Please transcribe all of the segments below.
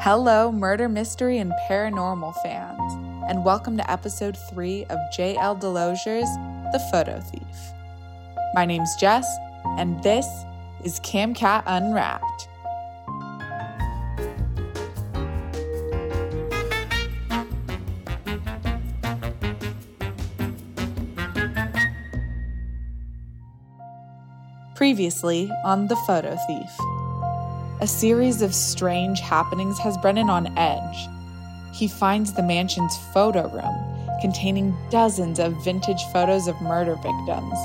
Hello, murder, mystery, and paranormal fans, and welcome to episode 3 of J.L. Delozier's The Photo Thief. My name's Jess, and this is CamCat Unwrapped. Previously on The Photo Thief. A series of strange happenings has Brennan on edge. He finds the mansion's photo room containing dozens of vintage photos of murder victims,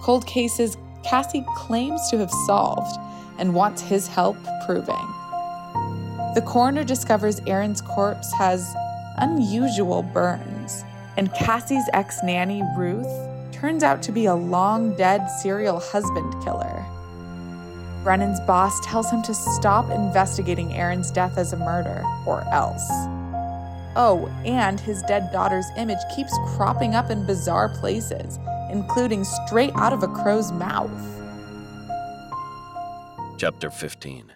cold cases Cassie claims to have solved and wants his help proving. The coroner discovers Erin's corpse has unusual burns, and Cassie's ex nanny, Ruth, turns out to be a long dead serial husband killer. Brennan's boss tells him to stop investigating Erin's death as a murder, or else. Oh, and his dead daughter's image keeps cropping up in bizarre places, including straight out of a crow's mouth. Chapter 15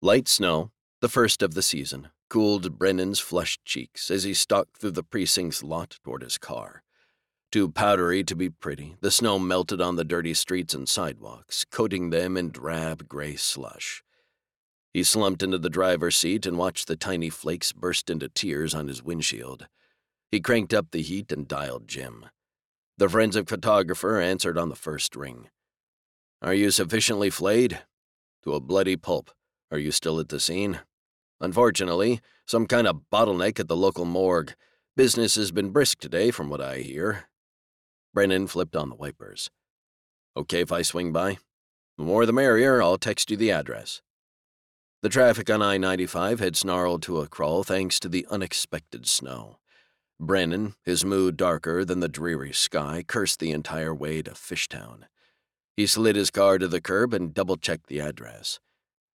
Light snow, the first of the season, cooled Brennan's flushed cheeks as he stalked through the precinct's lot toward his car. Too powdery to be pretty, the snow melted on the dirty streets and sidewalks, coating them in drab gray slush. He slumped into the driver's seat and watched the tiny flakes burst into tears on his windshield. He cranked up the heat and dialed Jim. The forensic photographer answered on the first ring. Are you sufficiently flayed? To a bloody pulp. Are you still at the scene? Unfortunately, some kind of bottleneck at the local morgue. Business has been brisk today, from what I hear. Brennan flipped on the wipers. Okay if I swing by? The more the merrier, I'll text you the address. The traffic on I 95 had snarled to a crawl thanks to the unexpected snow. Brennan, his mood darker than the dreary sky, cursed the entire way to Fishtown. He slid his car to the curb and double checked the address.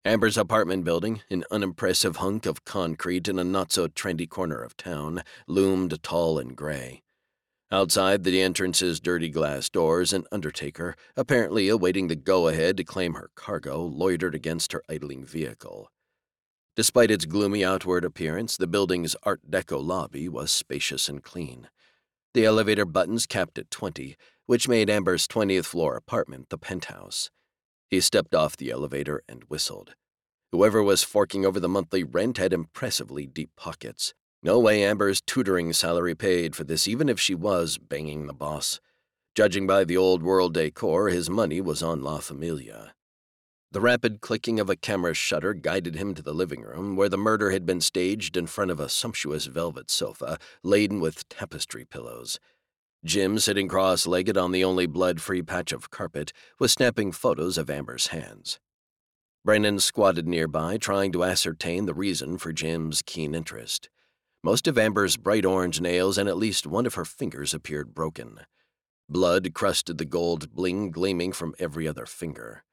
Amber's apartment building, an unimpressive hunk of concrete in a not so trendy corner of town, loomed tall and gray. Outside the entrance's dirty glass doors, an undertaker, apparently awaiting the go ahead to claim her cargo, loitered against her idling vehicle. Despite its gloomy outward appearance, the building's Art Deco lobby was spacious and clean. The elevator buttons capped at 20, which made Amber's 20th floor apartment the penthouse. He stepped off the elevator and whistled. Whoever was forking over the monthly rent had impressively deep pockets. No way Amber's tutoring salary paid for this, even if she was banging the boss. Judging by the old world decor, his money was on La Familia. The rapid clicking of a camera shutter guided him to the living room, where the murder had been staged in front of a sumptuous velvet sofa laden with tapestry pillows. Jim, sitting cross legged on the only blood free patch of carpet, was snapping photos of Amber's hands. Brennan squatted nearby, trying to ascertain the reason for Jim's keen interest. Most of Amber's bright orange nails and at least one of her fingers appeared broken. Blood crusted the gold bling gleaming from every other finger.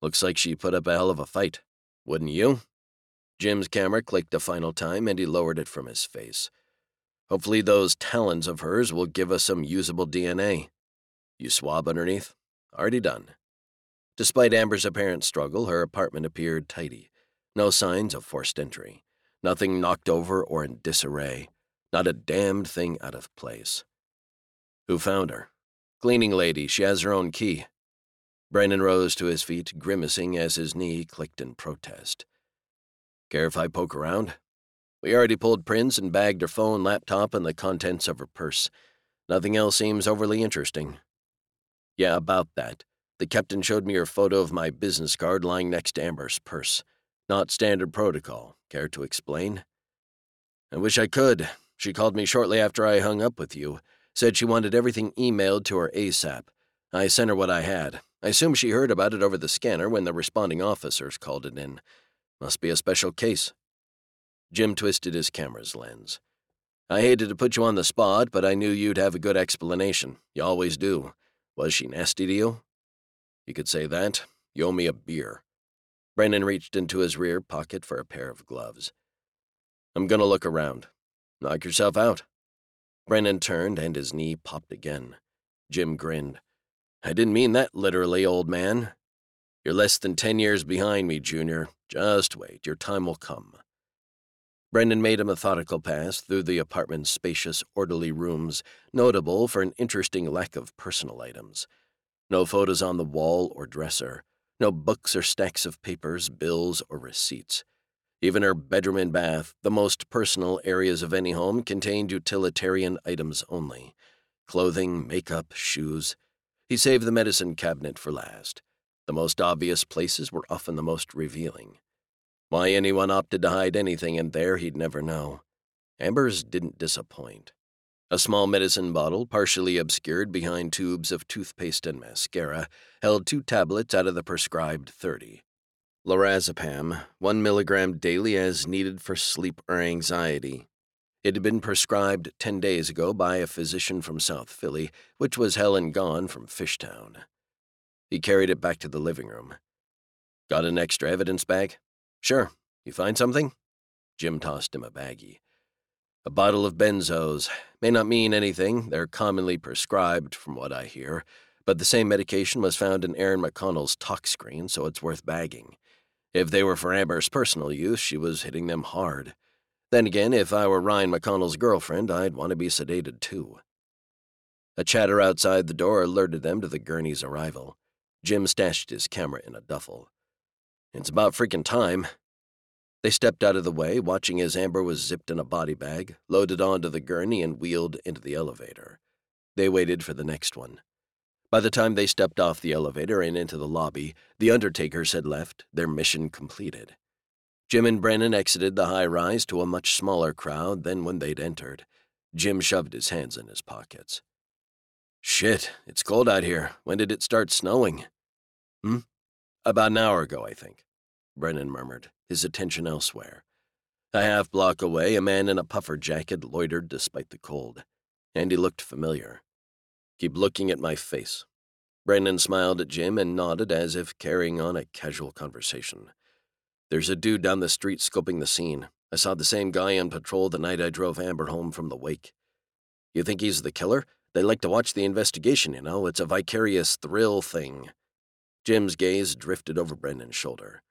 Looks like she put up a hell of a fight, wouldn't you? Jim's camera clicked a final time and he lowered it from his face. Hopefully, those talons of hers will give us some usable DNA. You swab underneath? Already done. Despite Amber's apparent struggle, her apartment appeared tidy. No signs of forced entry. Nothing knocked over or in disarray. Not a damned thing out of place. Who found her? Cleaning lady. She has her own key. Brennan rose to his feet, grimacing as his knee clicked in protest. Care if I poke around? We already pulled prints and bagged her phone, laptop, and the contents of her purse. Nothing else seems overly interesting. Yeah, about that. The captain showed me her photo of my business card lying next to Amber's purse. Not standard protocol. Care to explain? I wish I could. She called me shortly after I hung up with you. Said she wanted everything emailed to her ASAP. I sent her what I had. I assume she heard about it over the scanner when the responding officers called it in. Must be a special case. Jim twisted his camera's lens. I hated to put you on the spot, but I knew you'd have a good explanation. You always do. Was she nasty to you? You could say that. You owe me a beer. Brennan reached into his rear pocket for a pair of gloves. I'm gonna look around. Knock yourself out. Brennan turned and his knee popped again. Jim grinned. I didn't mean that literally, old man. You're less than ten years behind me, Junior. Just wait, your time will come. Brennan made a methodical pass through the apartment's spacious, orderly rooms, notable for an interesting lack of personal items. No photos on the wall or dresser, no books or stacks of papers, bills, or receipts. Even her bedroom and bath, the most personal areas of any home, contained utilitarian items only clothing, makeup, shoes. He saved the medicine cabinet for last. The most obvious places were often the most revealing. Why anyone opted to hide anything in there, he'd never know. Amber's didn't disappoint. A small medicine bottle, partially obscured behind tubes of toothpaste and mascara, held two tablets out of the prescribed 30. Lorazepam, one milligram daily as needed for sleep or anxiety. It had been prescribed 10 days ago by a physician from South Philly, which was Helen Gone from Fishtown. He carried it back to the living room. Got an extra evidence bag? Sure. You find something? Jim tossed him a baggie. A bottle of benzos. May not mean anything. They're commonly prescribed, from what I hear. But the same medication was found in Erin McConnell's tox screen, so it's worth bagging. If they were for Amber's personal use, she was hitting them hard. Then again, if I were Ryan McConnell's girlfriend, I'd want to be sedated too. A chatter outside the door alerted them to the gurney's arrival. Jim stashed his camera in a duffel. It's about freaking time. They stepped out of the way, watching as Amber was zipped in a body bag, loaded onto the gurney, and wheeled into the elevator. They waited for the next one. By the time they stepped off the elevator and into the lobby, the Undertakers had left, their mission completed. Jim and Brennan exited the high rise to a much smaller crowd than when they'd entered. Jim shoved his hands in his pockets. Shit, it's cold out here. When did it start snowing? Hmm? About an hour ago, I think, Brennan murmured, his attention elsewhere. A half block away, a man in a puffer jacket loitered despite the cold, and he looked familiar. Keep looking at my face. Brennan smiled at Jim and nodded as if carrying on a casual conversation. There's a dude down the street scoping the scene. I saw the same guy on patrol the night I drove Amber home from the wake. You think he's the killer? They like to watch the investigation, you know. It's a vicarious thrill thing. Jim's gaze drifted over Brennan's shoulder.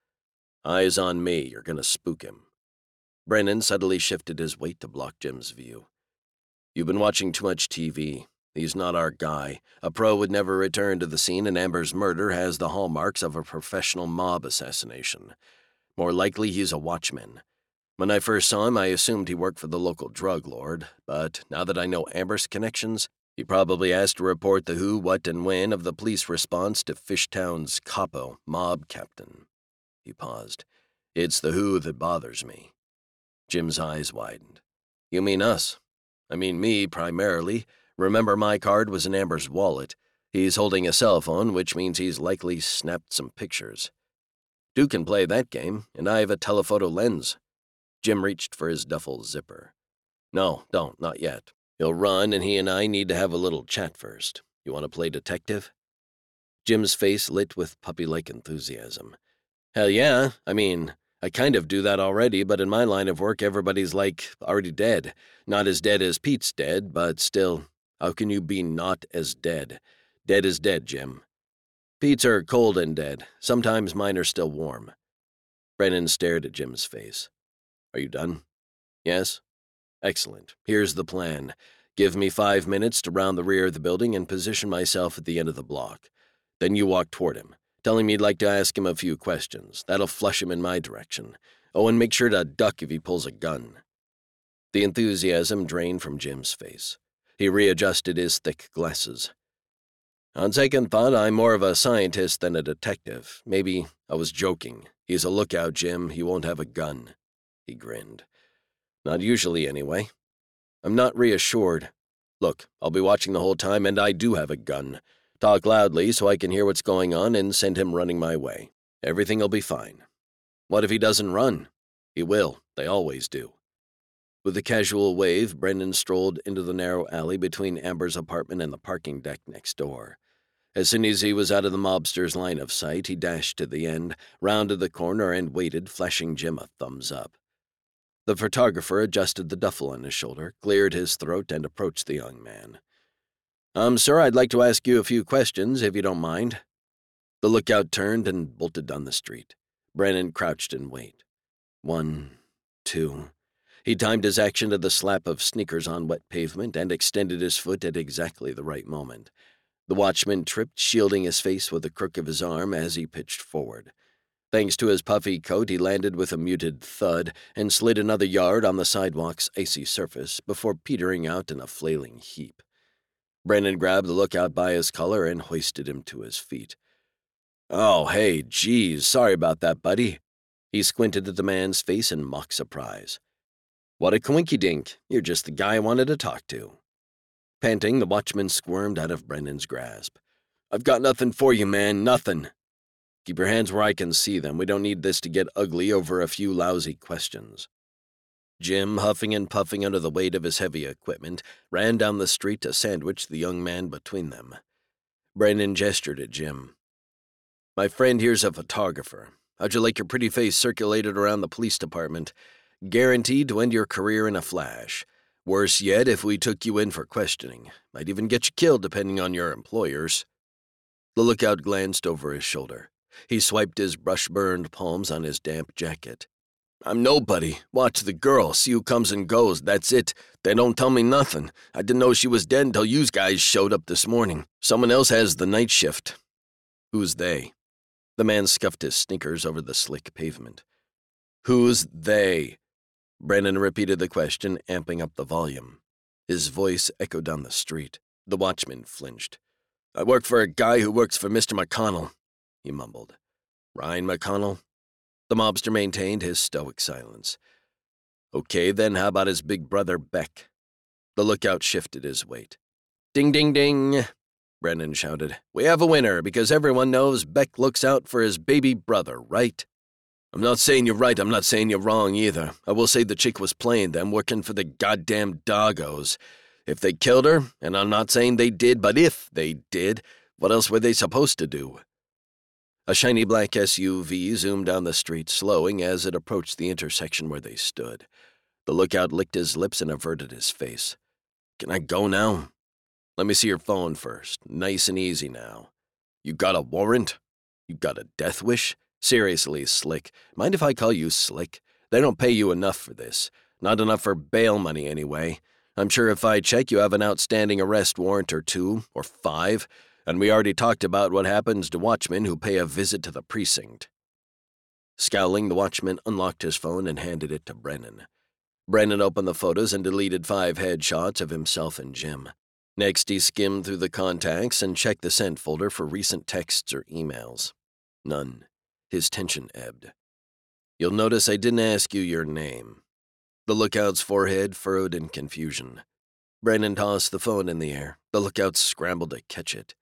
Eyes on me, you're gonna spook him. Brennan suddenly shifted his weight to block Jim's view. You've been watching too much TV. He's not our guy. A pro would never return to the scene, and Amber's murder has the hallmarks of a professional mob assassination. More likely, he's a watchman. When I first saw him, I assumed he worked for the local drug lord, but now that I know Amber's connections, he probably asked to report the who, what, and when of the police response to Fishtown's capo, mob captain. He paused. It's the who that bothers me. Jim's eyes widened. You mean us? I mean me, primarily. Remember, my card was in Amber's wallet. He's holding a cell phone, which means he's likely snapped some pictures. Duke can play that game, and I have a telephoto lens. Jim reached for his duffel zipper. No, don't, not yet. He'll run, and he and I need to have a little chat first. You want to play detective? Jim's face lit with puppy like enthusiasm. Hell yeah. I mean, I kind of do that already, but in my line of work, everybody's like already dead. Not as dead as Pete's dead, but still, how can you be not as dead? Dead is dead, Jim. Pete's are cold and dead. Sometimes mine are still warm. Brennan stared at Jim's face. Are you done? Yes? Excellent. Here's the plan. Give me five minutes to round the rear of the building and position myself at the end of the block. Then you walk toward him, telling me you'd like to ask him a few questions. That'll flush him in my direction. Oh, and make sure to duck if he pulls a gun. The enthusiasm drained from Jim's face. He readjusted his thick glasses. On second thought, I'm more of a scientist than a detective. Maybe I was joking. He's a lookout, Jim. He won't have a gun. He grinned. Not usually, anyway. I'm not reassured. Look, I'll be watching the whole time, and I do have a gun. Talk loudly so I can hear what's going on and send him running my way. Everything'll be fine. What if he doesn't run? He will. They always do. With a casual wave, Brennan strolled into the narrow alley between Amber's apartment and the parking deck next door. As soon as he was out of the mobster's line of sight, he dashed to the end, rounded the corner, and waited, flashing Jim a thumbs up. The photographer adjusted the duffel on his shoulder, cleared his throat, and approached the young man. Um, sir, I'd like to ask you a few questions, if you don't mind. The lookout turned and bolted down the street. Brennan crouched in wait. One, two. He timed his action to the slap of sneakers on wet pavement and extended his foot at exactly the right moment. The watchman tripped, shielding his face with the crook of his arm as he pitched forward. Thanks to his puffy coat, he landed with a muted thud and slid another yard on the sidewalk's icy surface before petering out in a flailing heap. Brennan grabbed the lookout by his collar and hoisted him to his feet. Oh, hey, geez, sorry about that, buddy. He squinted at the man's face in mock surprise. What a coinky dink. You're just the guy I wanted to talk to. Panting, the watchman squirmed out of Brennan's grasp. I've got nothing for you, man, nothing. Keep your hands where I can see them. We don't need this to get ugly over a few lousy questions. Jim, huffing and puffing under the weight of his heavy equipment, ran down the street to sandwich the young man between them. Brennan gestured at Jim. My friend here's a photographer. How'd you like your pretty face circulated around the police department? Guaranteed to end your career in a flash. Worse yet, if we took you in for questioning. Might even get you killed depending on your employers. The lookout glanced over his shoulder. He swiped his brush burned palms on his damp jacket. I'm nobody. Watch the girl, see who comes and goes. That's it. They don't tell me nothing. I didn't know she was dead until you guys showed up this morning. Someone else has the night shift. Who's they? The man scuffed his sneakers over the slick pavement. Who's they? Brennan repeated the question, amping up the volume. His voice echoed down the street. The watchman flinched. I work for a guy who works for Mr. McConnell, he mumbled. Ryan McConnell? The mobster maintained his stoic silence. Okay, then how about his big brother Beck? The lookout shifted his weight. Ding, ding, ding, Brennan shouted. We have a winner because everyone knows Beck looks out for his baby brother, right? I'm not saying you're right, I'm not saying you're wrong either. I will say the chick was playing them, working for the goddamn doggos. If they killed her, and I'm not saying they did, but if they did, what else were they supposed to do? A shiny black SUV zoomed down the street, slowing as it approached the intersection where they stood. The lookout licked his lips and averted his face. Can I go now? Let me see your phone first. Nice and easy now. You got a warrant? You got a death wish? Seriously, Slick, mind if I call you Slick? They don't pay you enough for this. Not enough for bail money, anyway. I'm sure if I check, you have an outstanding arrest warrant or two, or five, and we already talked about what happens to watchmen who pay a visit to the precinct. Scowling, the watchman unlocked his phone and handed it to Brennan. Brennan opened the photos and deleted five headshots of himself and Jim. Next, he skimmed through the contacts and checked the sent folder for recent texts or emails. None. His tension ebbed. You'll notice I didn't ask you your name. The lookout's forehead furrowed in confusion. Brennan tossed the phone in the air. The lookout scrambled to catch it.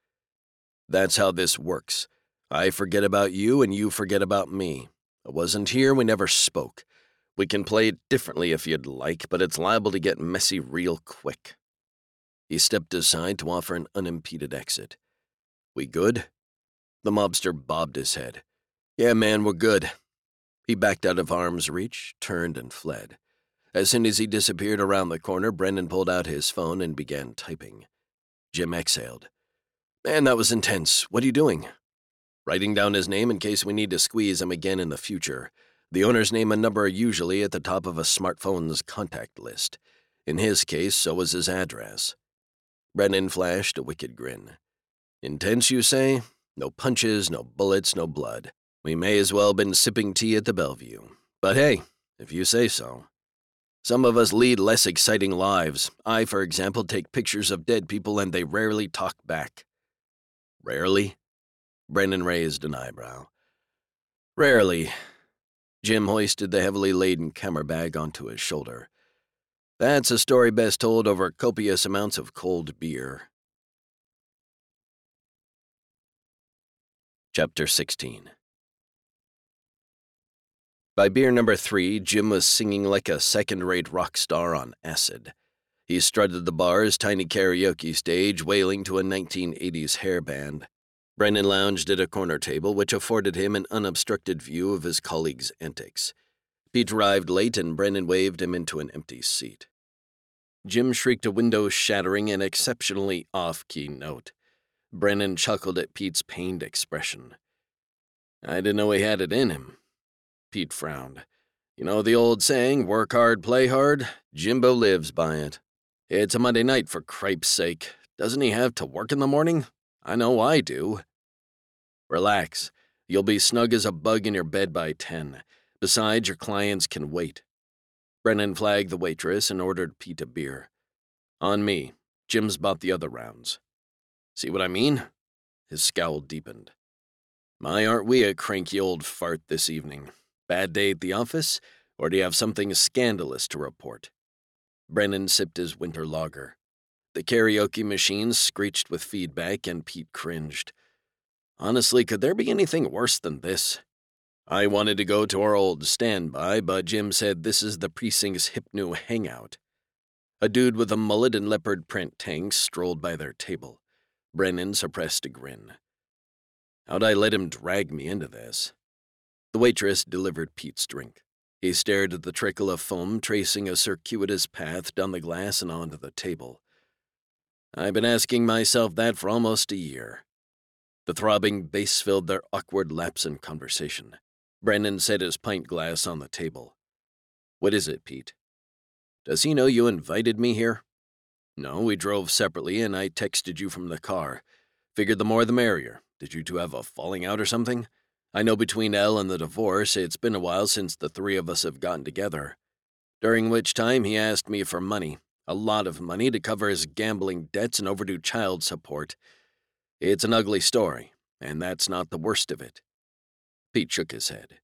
That's how this works. I forget about you, and you forget about me. I wasn't here, we never spoke. We can play it differently if you'd like, but it's liable to get messy real quick. He stepped aside to offer an unimpeded exit. We good? The mobster bobbed his head. Yeah, man, we're good. He backed out of arm's reach, turned, and fled. As soon as he disappeared around the corner, Brennan pulled out his phone and began typing. Jim exhaled. Man, that was intense. What are you doing? Writing down his name in case we need to squeeze him again in the future. The owner's name and number are usually at the top of a smartphone's contact list. In his case, so was his address. Brennan flashed a wicked grin. Intense, you say? No punches, no bullets, no blood. We may as well have been sipping tea at the Bellevue. But hey, if you say so. Some of us lead less exciting lives. I, for example, take pictures of dead people and they rarely talk back. Rarely? Brennan raised an eyebrow. Rarely. Jim hoisted the heavily laden camera bag onto his shoulder. That's a story best told over copious amounts of cold beer. Chapter 16 by beer number three, Jim was singing like a second rate rock star on acid. He strutted the bar's tiny karaoke stage, wailing to a 1980s hair band. Brennan lounged at a corner table, which afforded him an unobstructed view of his colleagues' antics. Pete arrived late, and Brennan waved him into an empty seat. Jim shrieked a window shattering and exceptionally off key note. Brennan chuckled at Pete's pained expression. I didn't know he had it in him. Pete frowned. You know the old saying, work hard, play hard? Jimbo lives by it. It's a Monday night, for cripe's sake. Doesn't he have to work in the morning? I know I do. Relax. You'll be snug as a bug in your bed by 10. Besides, your clients can wait. Brennan flagged the waitress and ordered Pete a beer. On me. Jim's bought the other rounds. See what I mean? His scowl deepened. My, aren't we a cranky old fart this evening? Bad day at the office, or do you have something scandalous to report? Brennan sipped his winter lager. The karaoke machine screeched with feedback, and Pete cringed. Honestly, could there be anything worse than this? I wanted to go to our old standby, but Jim said this is the precinct's hip new hangout. A dude with a mullet and leopard print tanks strolled by their table. Brennan suppressed a grin. How'd I let him drag me into this? The waitress delivered Pete's drink. He stared at the trickle of foam tracing a circuitous path down the glass and onto the table. I've been asking myself that for almost a year. The throbbing bass filled their awkward lapse in conversation. Brennan set his pint glass on the table. What is it, Pete? Does he know you invited me here? No, we drove separately and I texted you from the car. Figured the more the merrier. Did you two have a falling out or something? I know between Elle and the divorce, it's been a while since the three of us have gotten together. During which time he asked me for money, a lot of money to cover his gambling debts and overdue child support. It's an ugly story, and that's not the worst of it. Pete shook his head.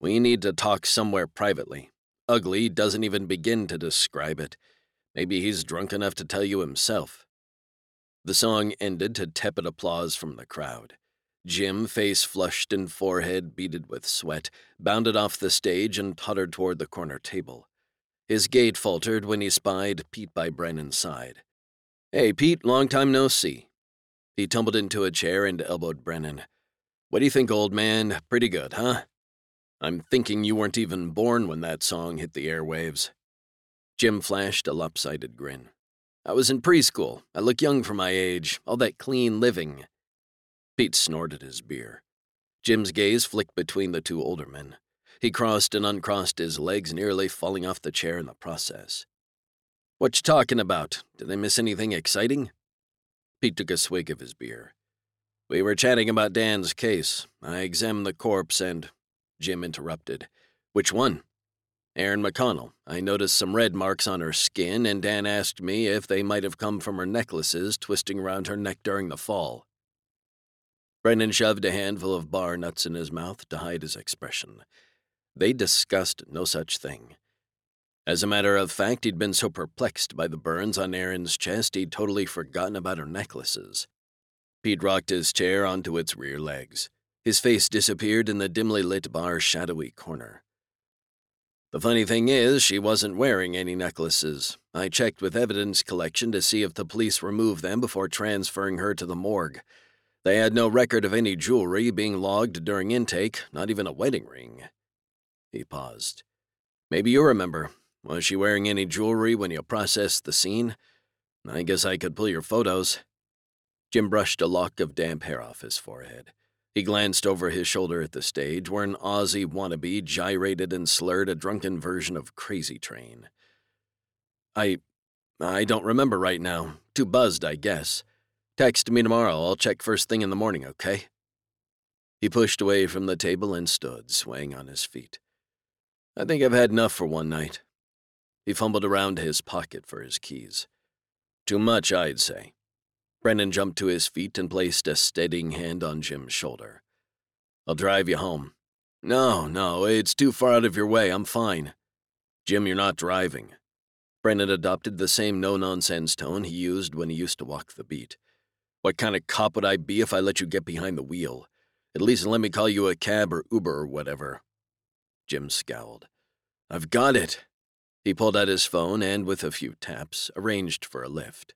We need to talk somewhere privately. Ugly doesn't even begin to describe it. Maybe he's drunk enough to tell you himself. The song ended to tepid applause from the crowd. Jim, face flushed and forehead beaded with sweat, bounded off the stage and tottered toward the corner table. His gait faltered when he spied Pete by Brennan's side. Hey, Pete, long time no see. He tumbled into a chair and elbowed Brennan. What do you think, old man? Pretty good, huh? I'm thinking you weren't even born when that song hit the airwaves. Jim flashed a lopsided grin. I was in preschool. I look young for my age, all that clean living. Pete snorted his beer. Jim's gaze flicked between the two older men. He crossed and uncrossed his legs, nearly falling off the chair in the process. What you talking about? Did they miss anything exciting? Pete took a swig of his beer. We were chatting about Dan's case. I examined the corpse and. Jim interrupted. Which one? Erin McConnell. I noticed some red marks on her skin, and Dan asked me if they might have come from her necklaces twisting around her neck during the fall. Brennan shoved a handful of bar nuts in his mouth to hide his expression. They discussed no such thing. As a matter of fact, he'd been so perplexed by the burns on Erin's chest he'd totally forgotten about her necklaces. Pete rocked his chair onto its rear legs. His face disappeared in the dimly lit bar's shadowy corner. The funny thing is, she wasn't wearing any necklaces. I checked with evidence collection to see if the police removed them before transferring her to the morgue. They had no record of any jewelry being logged during intake, not even a wedding ring. He paused. Maybe you remember. Was she wearing any jewelry when you processed the scene? I guess I could pull your photos. Jim brushed a lock of damp hair off his forehead. He glanced over his shoulder at the stage where an Aussie wannabe gyrated and slurred a drunken version of Crazy Train. I. I don't remember right now. Too buzzed, I guess. Text me tomorrow. I'll check first thing in the morning, okay? He pushed away from the table and stood, swaying on his feet. I think I've had enough for one night. He fumbled around his pocket for his keys. Too much, I'd say. Brennan jumped to his feet and placed a steadying hand on Jim's shoulder. I'll drive you home. No, no, it's too far out of your way. I'm fine. Jim, you're not driving. Brennan adopted the same no nonsense tone he used when he used to walk the beat. What kind of cop would I be if I let you get behind the wheel? At least let me call you a cab or Uber or whatever. Jim scowled. I've got it. He pulled out his phone and, with a few taps, arranged for a lift.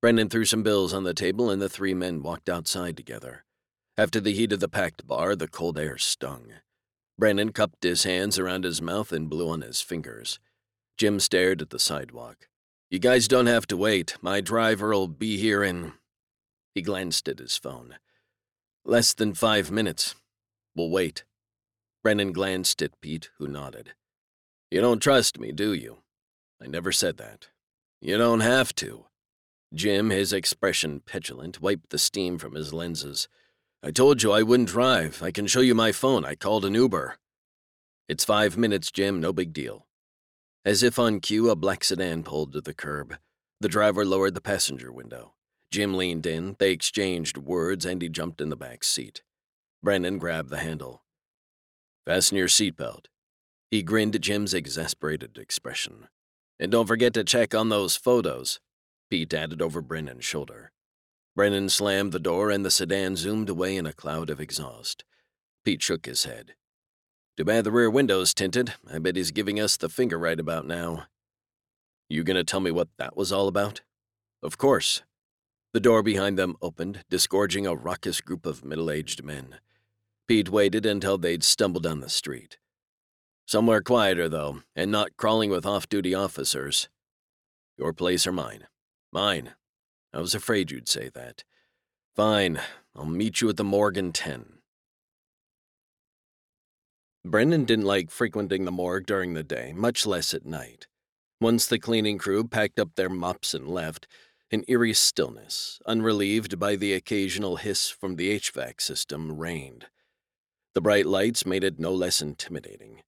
Brennan threw some bills on the table and the three men walked outside together. After the heat of the packed bar, the cold air stung. Brennan cupped his hands around his mouth and blew on his fingers. Jim stared at the sidewalk. You guys don't have to wait. My driver'll be here in he glanced at his phone. Less than five minutes. We'll wait. Brennan glanced at Pete, who nodded. You don't trust me, do you? I never said that. You don't have to. Jim, his expression petulant, wiped the steam from his lenses. I told you I wouldn't drive. I can show you my phone. I called an Uber. It's five minutes, Jim, no big deal. As if on cue, a black sedan pulled to the curb. The driver lowered the passenger window. Jim leaned in, they exchanged words, and he jumped in the back seat. Brennan grabbed the handle. Fasten your seatbelt. He grinned at Jim's exasperated expression. And don't forget to check on those photos, Pete added over Brennan's shoulder. Brennan slammed the door and the sedan zoomed away in a cloud of exhaust. Pete shook his head. Too bad the rear window's tinted. I bet he's giving us the finger right about now. You gonna tell me what that was all about? Of course. The door behind them opened, disgorging a raucous group of middle aged men. Pete waited until they'd stumbled down the street. Somewhere quieter, though, and not crawling with off duty officers. Your place or mine? Mine. I was afraid you'd say that. Fine, I'll meet you at the morgue in 10. Brennan didn't like frequenting the morgue during the day, much less at night. Once the cleaning crew packed up their mops and left, an eerie stillness, unrelieved by the occasional hiss from the HVAC system, reigned. The bright lights made it no less intimidating.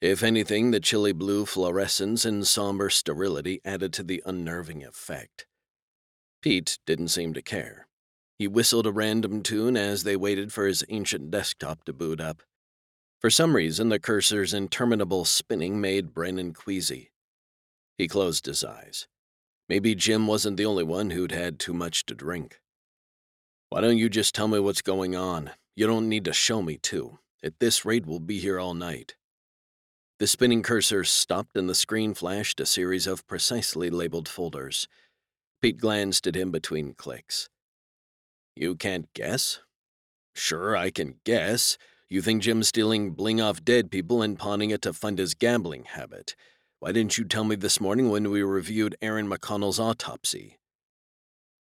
If anything, the chilly blue fluorescence and somber sterility added to the unnerving effect. Pete didn't seem to care. He whistled a random tune as they waited for his ancient desktop to boot up. For some reason, the cursor's interminable spinning made Brennan queasy. He closed his eyes. Maybe Jim wasn't the only one who'd had too much to drink. Why don't you just tell me what's going on? You don't need to show me, too. At this rate, we'll be here all night. The spinning cursor stopped and the screen flashed a series of precisely labeled folders. Pete glanced at him between clicks. You can't guess? Sure, I can guess. You think Jim's stealing bling off dead people and pawning it to fund his gambling habit. Why didn't you tell me this morning when we reviewed Erin McConnell's autopsy?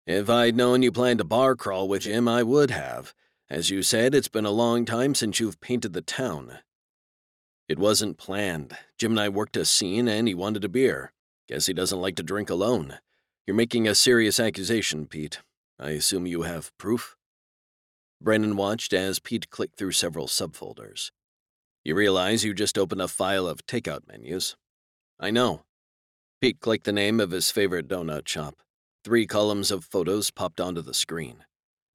If I'd known you planned a bar crawl with Jim, I would have. As you said, it's been a long time since you've painted the town. It wasn't planned. Jim and I worked a scene and he wanted a beer. Guess he doesn't like to drink alone. You're making a serious accusation, Pete. I assume you have proof? Brennan watched as Pete clicked through several subfolders. You realize you just opened a file of takeout menus. I know. Pete clicked the name of his favorite donut shop. Three columns of photos popped onto the screen.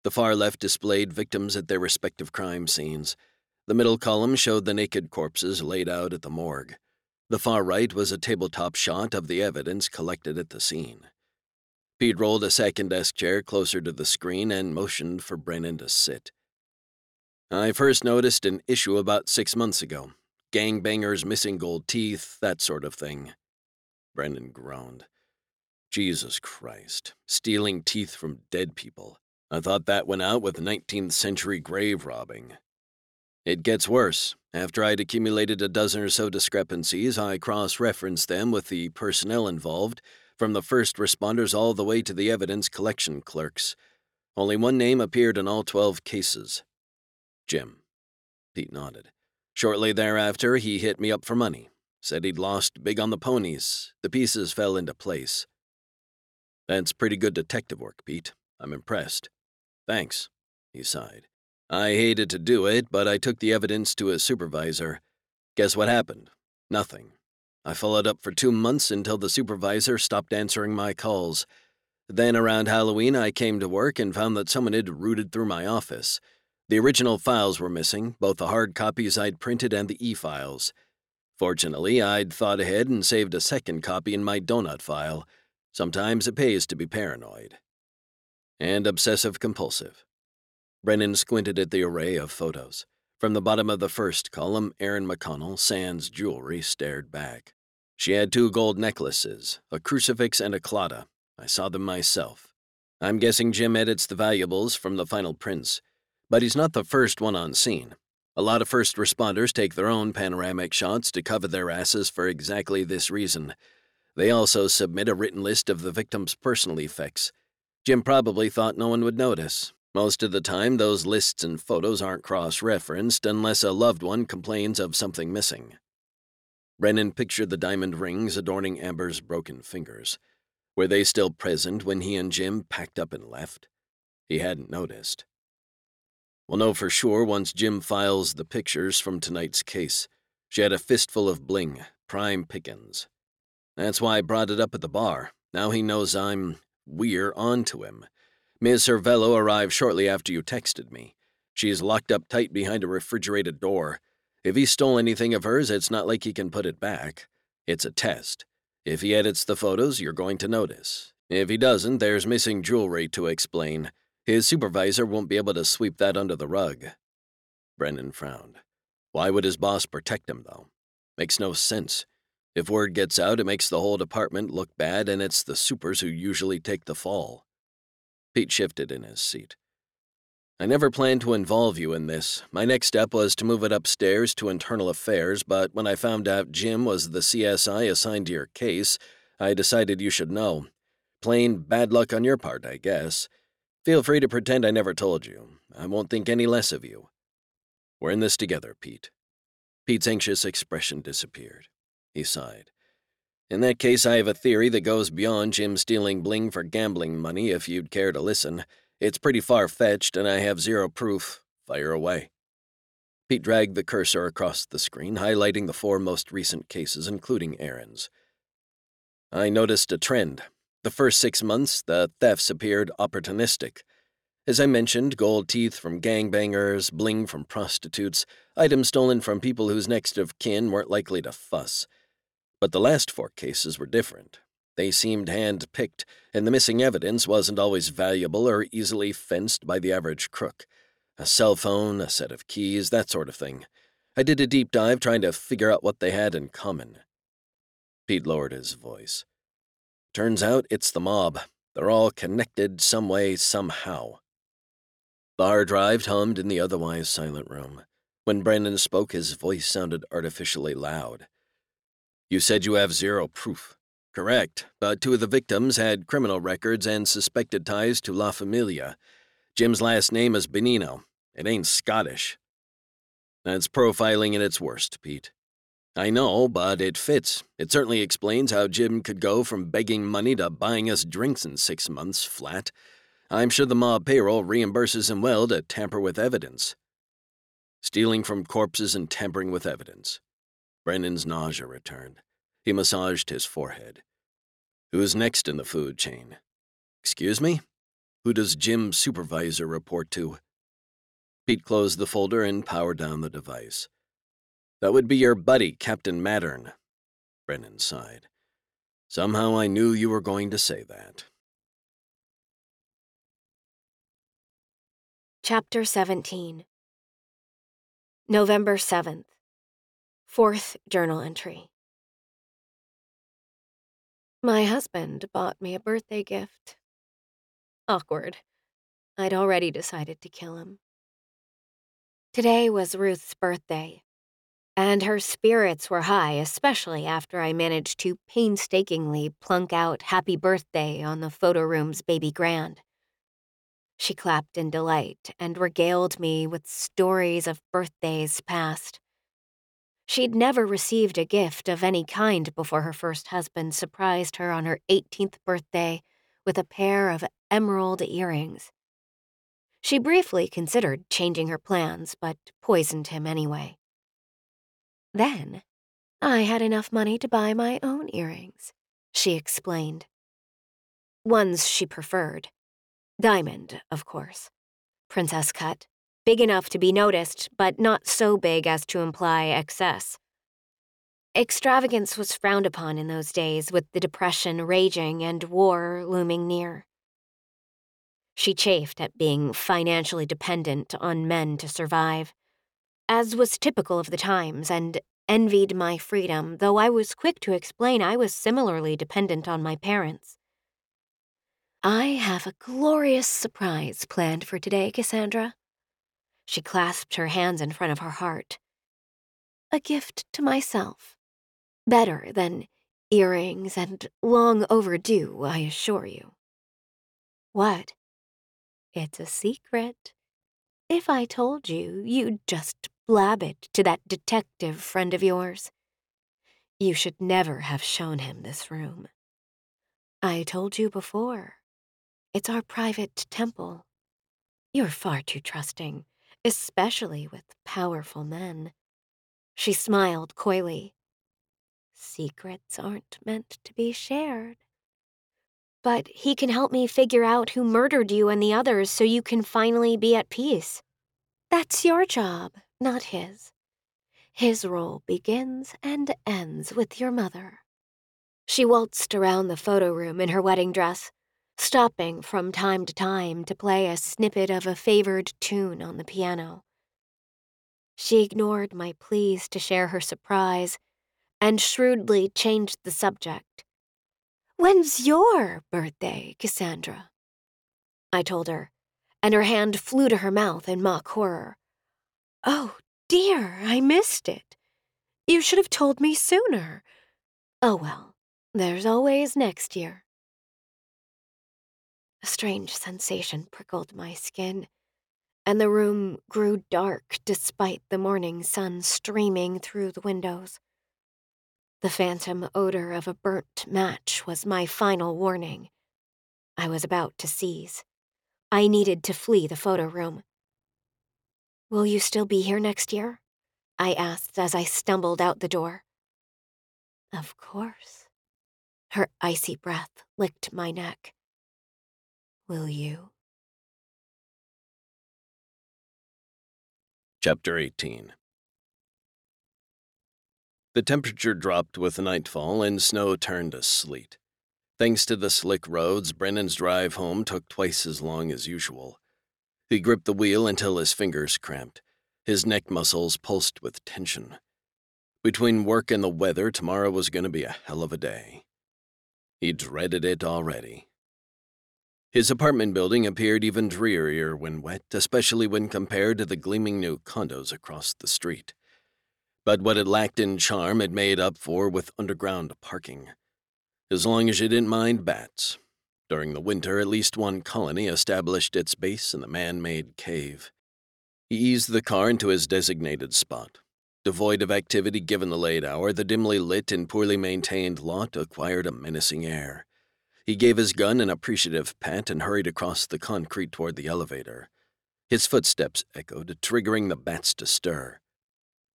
The far left displayed victims at their respective crime scenes. The middle column showed the naked corpses laid out at the morgue. The far right was a tabletop shot of the evidence collected at the scene. Pete rolled a second desk chair closer to the screen and motioned for Brennan to sit. I first noticed an issue about six months ago. Gangbangers missing gold teeth, that sort of thing. Brennan groaned. Jesus Christ, stealing teeth from dead people. I thought that went out with 19th century grave robbing. It gets worse. After I'd accumulated a dozen or so discrepancies, I cross referenced them with the personnel involved from the first responders all the way to the evidence collection clerks. Only one name appeared in all 12 cases Jim. Pete nodded. Shortly thereafter, he hit me up for money. Said he'd lost big on the ponies. The pieces fell into place. That's pretty good detective work, Pete. I'm impressed. Thanks, he sighed. I hated to do it, but I took the evidence to a supervisor. Guess what happened? Nothing. I followed up for two months until the supervisor stopped answering my calls. Then, around Halloween, I came to work and found that someone had rooted through my office. The original files were missing, both the hard copies I'd printed and the e files. Fortunately, I'd thought ahead and saved a second copy in my donut file. Sometimes it pays to be paranoid. And obsessive compulsive. Brennan squinted at the array of photos. From the bottom of the first column, Erin McConnell, sans jewelry, stared back. She had two gold necklaces, a crucifix and a claddagh. I saw them myself. I'm guessing Jim edits the valuables from the final prints, but he's not the first one on scene. A lot of first responders take their own panoramic shots to cover their asses for exactly this reason. They also submit a written list of the victim's personal effects. Jim probably thought no one would notice. Most of the time, those lists and photos aren't cross referenced unless a loved one complains of something missing. Brennan pictured the diamond rings adorning Amber's broken fingers. Were they still present when he and Jim packed up and left? He hadn't noticed. We'll know for sure once Jim files the pictures from tonight's case. She had a fistful of bling, prime pickings. That's why I brought it up at the bar. Now he knows I'm. we're on to him. Ms. Cervello arrived shortly after you texted me. She's locked up tight behind a refrigerated door. If he stole anything of hers, it's not like he can put it back. It's a test. If he edits the photos, you're going to notice. If he doesn't, there's missing jewelry to explain. His supervisor won't be able to sweep that under the rug. Brennan frowned. Why would his boss protect him, though? Makes no sense. If word gets out, it makes the whole department look bad, and it's the supers who usually take the fall. Pete shifted in his seat. I never planned to involve you in this. My next step was to move it upstairs to internal affairs, but when I found out Jim was the CSI assigned to your case, I decided you should know. Plain bad luck on your part, I guess. Feel free to pretend I never told you. I won't think any less of you. We're in this together, Pete. Pete's anxious expression disappeared. He sighed. In that case, I have a theory that goes beyond Jim stealing bling for gambling money, if you'd care to listen. It's pretty far fetched, and I have zero proof. Fire away. Pete dragged the cursor across the screen, highlighting the four most recent cases, including Erin's. I noticed a trend. The first six months, the thefts appeared opportunistic. As I mentioned, gold teeth from gangbangers, bling from prostitutes, items stolen from people whose next of kin weren't likely to fuss. But the last four cases were different. They seemed hand picked, and the missing evidence wasn't always valuable or easily fenced by the average crook. A cell phone, a set of keys, that sort of thing. I did a deep dive trying to figure out what they had in common. Pete lowered his voice. Turns out it's the mob. They're all connected some way, somehow. Hard drive hummed in the otherwise silent room. When Brennan spoke, his voice sounded artificially loud. You said you have zero proof. Correct, but two of the victims had criminal records and suspected ties to La Familia. Jim's last name is Benino. It ain't Scottish. That's profiling at its worst, Pete. I know, but it fits. It certainly explains how Jim could go from begging money to buying us drinks in six months flat. I'm sure the mob payroll reimburses him well to tamper with evidence. Stealing from corpses and tampering with evidence. Brennan's nausea returned. He massaged his forehead. Who's next in the food chain? Excuse me? Who does Jim's supervisor report to? Pete closed the folder and powered down the device. That would be your buddy, Captain Mattern. Brennan sighed. Somehow I knew you were going to say that. Chapter 17 November 7th. Fourth journal entry. My husband bought me a birthday gift. Awkward. I'd already decided to kill him. Today was Ruth's birthday, and her spirits were high, especially after I managed to painstakingly plunk out Happy Birthday on the photo room's baby grand. She clapped in delight and regaled me with stories of birthdays past. She'd never received a gift of any kind before her first husband surprised her on her 18th birthday with a pair of emerald earrings. She briefly considered changing her plans, but poisoned him anyway. Then, I had enough money to buy my own earrings, she explained. Ones she preferred. Diamond, of course. Princess cut big enough to be noticed, but not so big as to imply excess. Extravagance was frowned upon in those days, with the Depression raging and war looming near. She chafed at being financially dependent on men to survive, as was typical of the times, and envied my freedom, though I was quick to explain I was similarly dependent on my parents. I have a glorious surprise planned for today, Cassandra, she clasped her hands in front of her heart. A gift to myself. Better than earrings and long overdue, I assure you. What? It's a secret. If I told you, you'd just blab it to that detective friend of yours. You should never have shown him this room. I told you before. It's our private temple. You're far too trusting, especially with powerful men. She smiled coyly. Secrets aren't meant to be shared. But he can help me figure out who murdered you and the others so you can finally be at peace. That's your job, not his. His role begins and ends with your mother. She waltzed around the photo room in her wedding dress, stopping from time to time to play a snippet of a favored tune on the piano. She ignored my pleas to share her surprise and shrewdly changed the subject. When's your birthday, Cassandra? I told her, and her hand flew to her mouth in mock horror. Oh, dear, I missed it. You should have told me sooner. Oh well, there's always next year. A strange sensation prickled my skin, and the room grew dark despite the morning sun streaming through the windows. The phantom odor of a burnt match was my final warning. I was about to seize. I needed to flee the photo room. Will you still be here next year? I asked as I stumbled out the door. Of course. Her icy breath licked my neck. Will you? Chapter 18 The temperature dropped with nightfall and snow turned to sleet. Thanks to the slick roads, Brennan's drive home took twice as long as usual. He gripped the wheel until his fingers cramped. His neck muscles pulsed with tension. Between work and the weather, tomorrow was going to be a hell of a day. He dreaded it already. His apartment building appeared even drearier when wet, especially when compared to the gleaming new condos across the street. But what it lacked in charm, it made up for with underground parking. As long as you didn't mind bats. During the winter, at least one colony established its base in the man made cave. He eased the car into his designated spot. Devoid of activity given the late hour, the dimly lit and poorly maintained lot acquired a menacing air. He gave his gun an appreciative pat and hurried across the concrete toward the elevator. His footsteps echoed, triggering the bats to stir.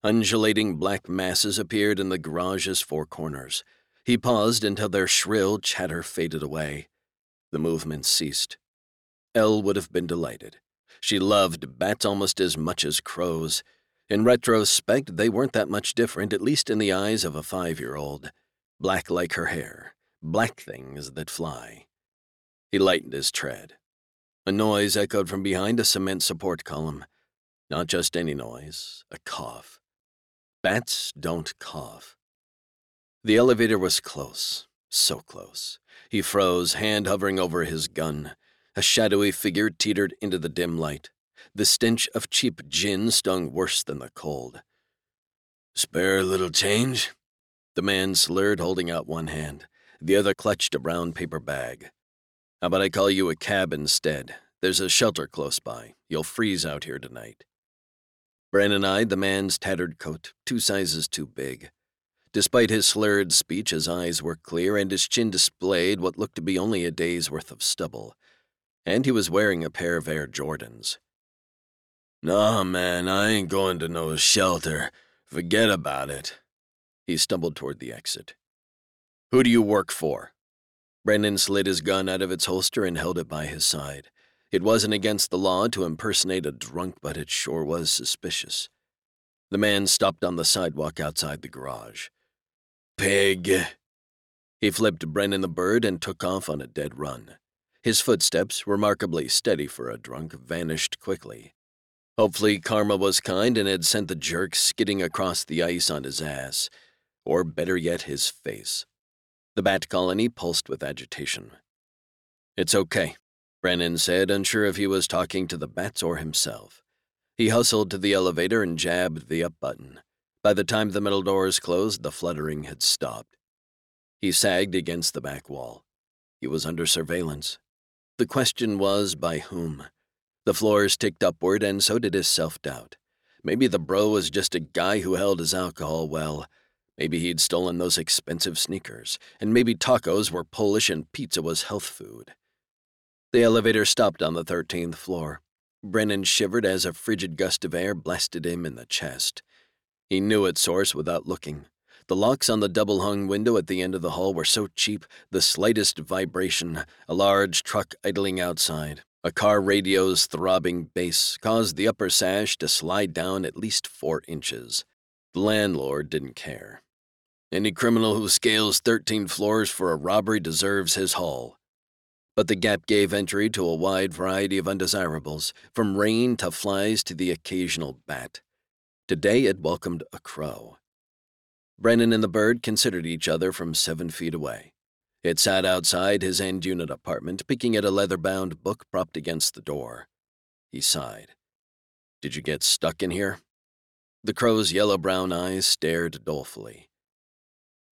Undulating black masses appeared in the garage's four corners. He paused until their shrill chatter faded away. The movement ceased. Elle would have been delighted. She loved bats almost as much as crows. In retrospect, they weren't that much different, at least in the eyes of a five year old. Black like her hair, black things that fly. He lightened his tread. A noise echoed from behind a cement support column. Not just any noise, a cough. Bats don't cough. The elevator was close, so close. He froze, hand hovering over his gun. A shadowy figure teetered into the dim light. The stench of cheap gin stung worse than the cold. Spare a little change? The man slurred, holding out one hand. The other clutched a brown paper bag. How about I call you a cab instead? There's a shelter close by. You'll freeze out here tonight. Brennan eyed the man's tattered coat, two sizes too big. Despite his slurred speech, his eyes were clear and his chin displayed what looked to be only a day's worth of stubble. And he was wearing a pair of Air Jordans. Nah, man, I ain't going to no shelter. Forget about it. He stumbled toward the exit. Who do you work for? Brennan slid his gun out of its holster and held it by his side. It wasn't against the law to impersonate a drunk, but it sure was suspicious. The man stopped on the sidewalk outside the garage. Pig. He flipped Brennan the bird and took off on a dead run. His footsteps, remarkably steady for a drunk, vanished quickly. Hopefully, karma was kind and had sent the jerk skidding across the ice on his ass, or better yet, his face. The bat colony pulsed with agitation. It's okay, Brennan said, unsure if he was talking to the bats or himself. He hustled to the elevator and jabbed the up button. By the time the metal doors closed, the fluttering had stopped. He sagged against the back wall. He was under surveillance. The question was by whom? The floors ticked upward, and so did his self doubt. Maybe the bro was just a guy who held his alcohol well. Maybe he'd stolen those expensive sneakers, and maybe tacos were Polish and pizza was health food. The elevator stopped on the 13th floor. Brennan shivered as a frigid gust of air blasted him in the chest. He knew its source without looking. The locks on the double hung window at the end of the hall were so cheap, the slightest vibration, a large truck idling outside, a car radio's throbbing bass, caused the upper sash to slide down at least four inches. The landlord didn't care. Any criminal who scales 13 floors for a robbery deserves his haul. But the gap gave entry to a wide variety of undesirables, from rain to flies to the occasional bat. Today it welcomed a crow. Brennan and the bird considered each other from seven feet away. It sat outside his end unit apartment, picking at a leather bound book propped against the door. He sighed. Did you get stuck in here? The crow's yellow brown eyes stared dolefully.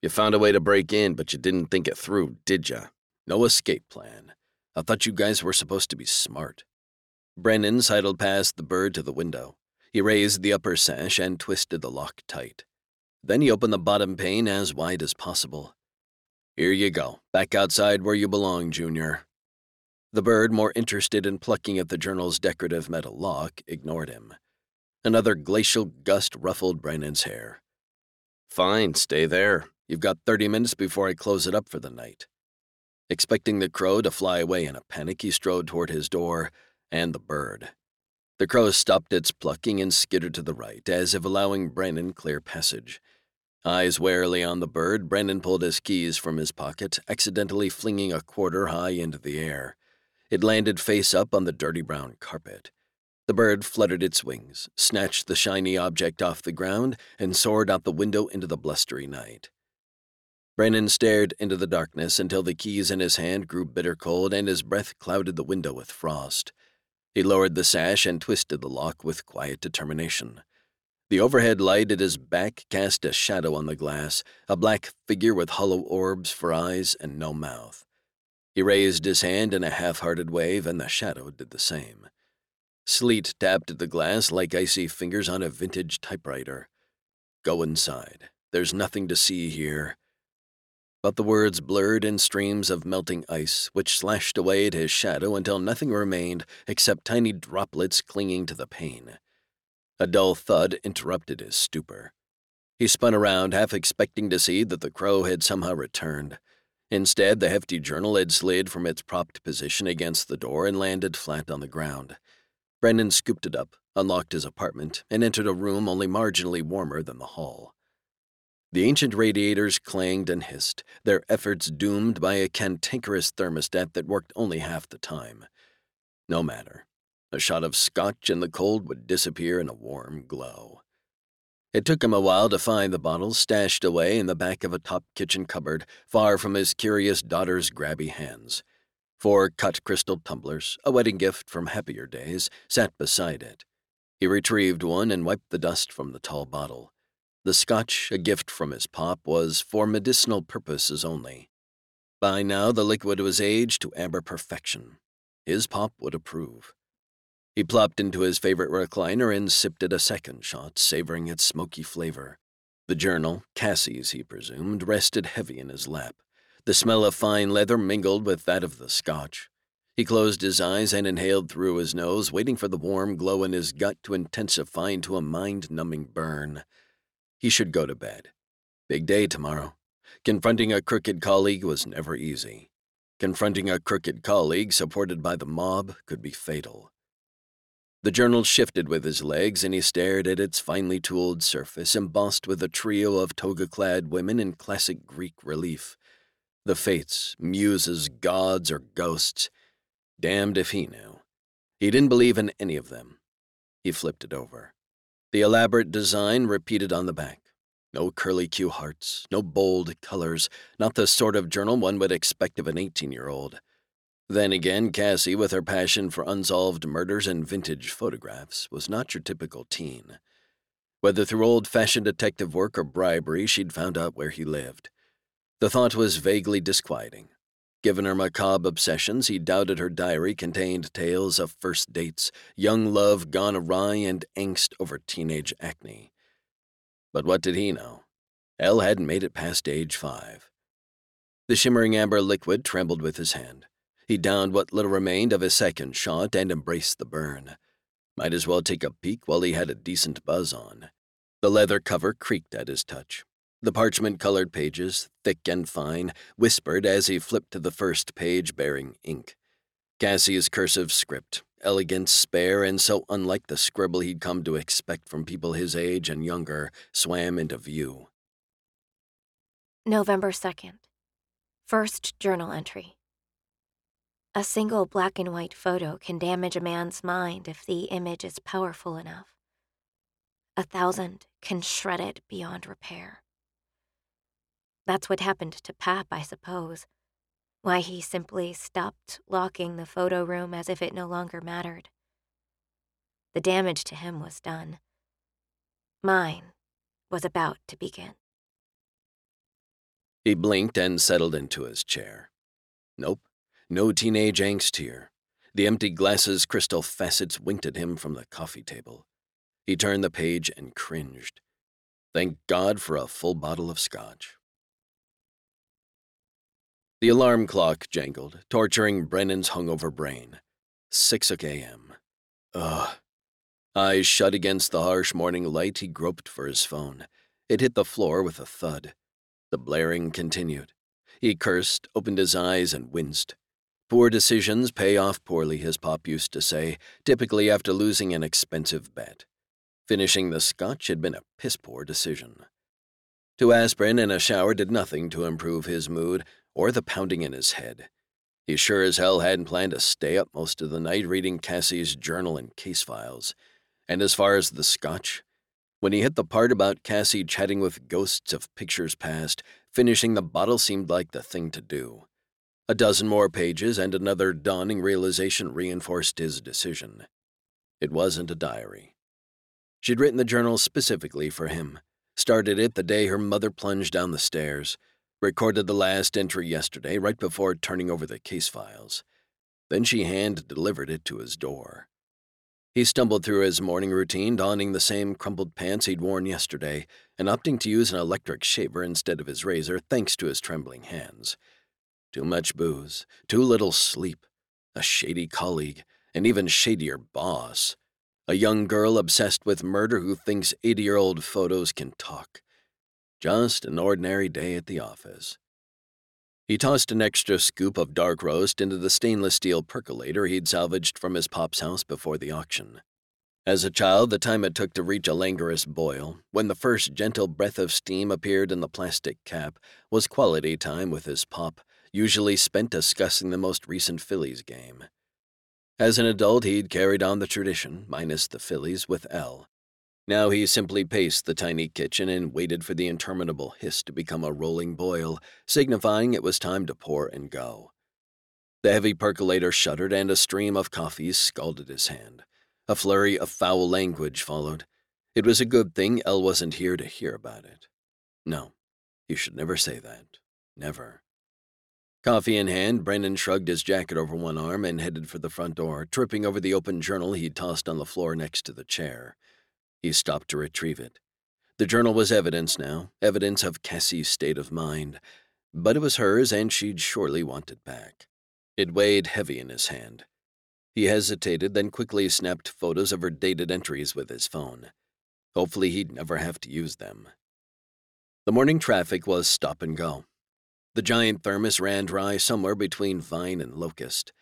You found a way to break in, but you didn't think it through, did ya? No escape plan. I thought you guys were supposed to be smart. Brennan sidled past the bird to the window. He raised the upper sash and twisted the lock tight. Then he opened the bottom pane as wide as possible. Here you go, back outside where you belong, Junior. The bird, more interested in plucking at the journal's decorative metal lock, ignored him. Another glacial gust ruffled Brennan's hair. Fine, stay there. You've got 30 minutes before I close it up for the night. Expecting the crow to fly away in a panic, he strode toward his door and the bird. The crow stopped its plucking and skittered to the right, as if allowing Brennan clear passage. Eyes warily on the bird, Brennan pulled his keys from his pocket, accidentally flinging a quarter high into the air. It landed face up on the dirty brown carpet. The bird fluttered its wings, snatched the shiny object off the ground, and soared out the window into the blustery night. Brennan stared into the darkness until the keys in his hand grew bitter cold and his breath clouded the window with frost. He lowered the sash and twisted the lock with quiet determination. The overhead light at his back cast a shadow on the glass, a black figure with hollow orbs for eyes and no mouth. He raised his hand in a half hearted wave, and the shadow did the same. Sleet tapped at the glass like icy fingers on a vintage typewriter. Go inside. There's nothing to see here but the words blurred in streams of melting ice, which slashed away at his shadow until nothing remained except tiny droplets clinging to the pane. A dull thud interrupted his stupor. He spun around, half expecting to see that the crow had somehow returned. Instead, the hefty journal had slid from its propped position against the door and landed flat on the ground. Brennan scooped it up, unlocked his apartment, and entered a room only marginally warmer than the hall. The ancient radiators clanged and hissed, their efforts doomed by a cantankerous thermostat that worked only half the time. No matter. A shot of scotch and the cold would disappear in a warm glow. It took him a while to find the bottle stashed away in the back of a top kitchen cupboard, far from his curious daughter's grabby hands. Four cut crystal tumblers, a wedding gift from happier days, sat beside it. He retrieved one and wiped the dust from the tall bottle. The scotch, a gift from his pop, was for medicinal purposes only. By now, the liquid was aged to amber perfection. His pop would approve. He plopped into his favorite recliner and sipped at a second shot, savoring its smoky flavor. The journal, Cassie's, he presumed, rested heavy in his lap. The smell of fine leather mingled with that of the scotch. He closed his eyes and inhaled through his nose, waiting for the warm glow in his gut to intensify into a mind numbing burn. He should go to bed. Big day tomorrow. Confronting a crooked colleague was never easy. Confronting a crooked colleague supported by the mob could be fatal. The journal shifted with his legs, and he stared at its finely tooled surface, embossed with a trio of toga clad women in classic Greek relief. The fates, muses, gods, or ghosts. Damned if he knew. He didn't believe in any of them. He flipped it over. The elaborate design repeated on the back. No curly-Q hearts, no bold colors, not the sort of journal one would expect of an 18 year old. Then again, Cassie, with her passion for unsolved murders and vintage photographs, was not your typical teen. Whether through old fashioned detective work or bribery, she'd found out where he lived. The thought was vaguely disquieting. Given her macabre obsessions, he doubted her diary contained tales of first dates, young love gone awry, and angst over teenage acne. But what did he know? Elle hadn't made it past age five. The shimmering amber liquid trembled with his hand. He downed what little remained of his second shot and embraced the burn. Might as well take a peek while he had a decent buzz on. The leather cover creaked at his touch. The parchment colored pages, thick and fine, whispered as he flipped to the first page bearing ink. Cassie's cursive script, elegant, spare, and so unlike the scribble he'd come to expect from people his age and younger, swam into view. November 2nd. First journal entry. A single black and white photo can damage a man's mind if the image is powerful enough. A thousand can shred it beyond repair. That's what happened to Pap, I suppose. Why he simply stopped locking the photo room as if it no longer mattered. The damage to him was done. Mine was about to begin. He blinked and settled into his chair. Nope, no teenage angst here. The empty glass's crystal facets winked at him from the coffee table. He turned the page and cringed. Thank God for a full bottle of scotch. The alarm clock jangled, torturing Brennan's hungover brain. 6 a.m. Ugh. Eyes shut against the harsh morning light, he groped for his phone. It hit the floor with a thud. The blaring continued. He cursed, opened his eyes, and winced. Poor decisions pay off poorly, his pop used to say, typically after losing an expensive bet. Finishing the scotch had been a piss poor decision. Two aspirin and a shower did nothing to improve his mood, or the pounding in his head. He sure as hell hadn't planned to stay up most of the night reading Cassie's journal and case files. And as far as the scotch, when he hit the part about Cassie chatting with ghosts of pictures past, finishing the bottle seemed like the thing to do. A dozen more pages and another dawning realization reinforced his decision. It wasn't a diary. She'd written the journal specifically for him, started it the day her mother plunged down the stairs, Recorded the last entry yesterday, right before turning over the case files. Then she hand delivered it to his door. He stumbled through his morning routine, donning the same crumpled pants he'd worn yesterday, and opting to use an electric shaver instead of his razor, thanks to his trembling hands. Too much booze, too little sleep, a shady colleague, an even shadier boss, a young girl obsessed with murder who thinks 80 year old photos can talk. Just an ordinary day at the office. He tossed an extra scoop of dark roast into the stainless steel percolator he'd salvaged from his pop's house before the auction. As a child, the time it took to reach a languorous boil, when the first gentle breath of steam appeared in the plastic cap, was quality time with his pop, usually spent discussing the most recent Phillies game. As an adult, he'd carried on the tradition, minus the Phillies, with Elle. Now he simply paced the tiny kitchen and waited for the interminable hiss to become a rolling boil, signifying it was time to pour and go. The heavy percolator shuddered and a stream of coffee scalded his hand. A flurry of foul language followed. It was a good thing Elle wasn't here to hear about it. No, you should never say that. Never. Coffee in hand, Brennan shrugged his jacket over one arm and headed for the front door, tripping over the open journal he'd tossed on the floor next to the chair. He stopped to retrieve it. The journal was evidence now, evidence of Cassie's state of mind, but it was hers and she'd surely want it back. It weighed heavy in his hand. He hesitated, then quickly snapped photos of her dated entries with his phone. Hopefully, he'd never have to use them. The morning traffic was stop and go. The giant thermos ran dry somewhere between Vine and Locust.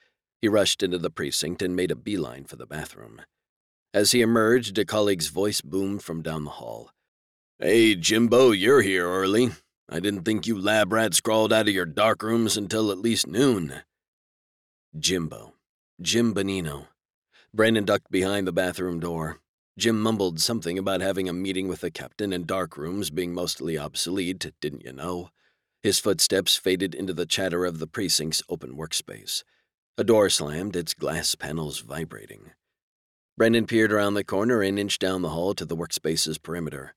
He rushed into the precinct and made a beeline for the bathroom. As he emerged, a colleague's voice boomed from down the hall. Hey, Jimbo, you're here early. I didn't think you lab rats crawled out of your dark rooms until at least noon. Jimbo. Jim Bonino. Brennan ducked behind the bathroom door. Jim mumbled something about having a meeting with the captain and dark rooms being mostly obsolete, didn't you know? His footsteps faded into the chatter of the precinct's open workspace. A door slammed, its glass panels vibrating. Brennan peered around the corner and inched down the hall to the workspace's perimeter.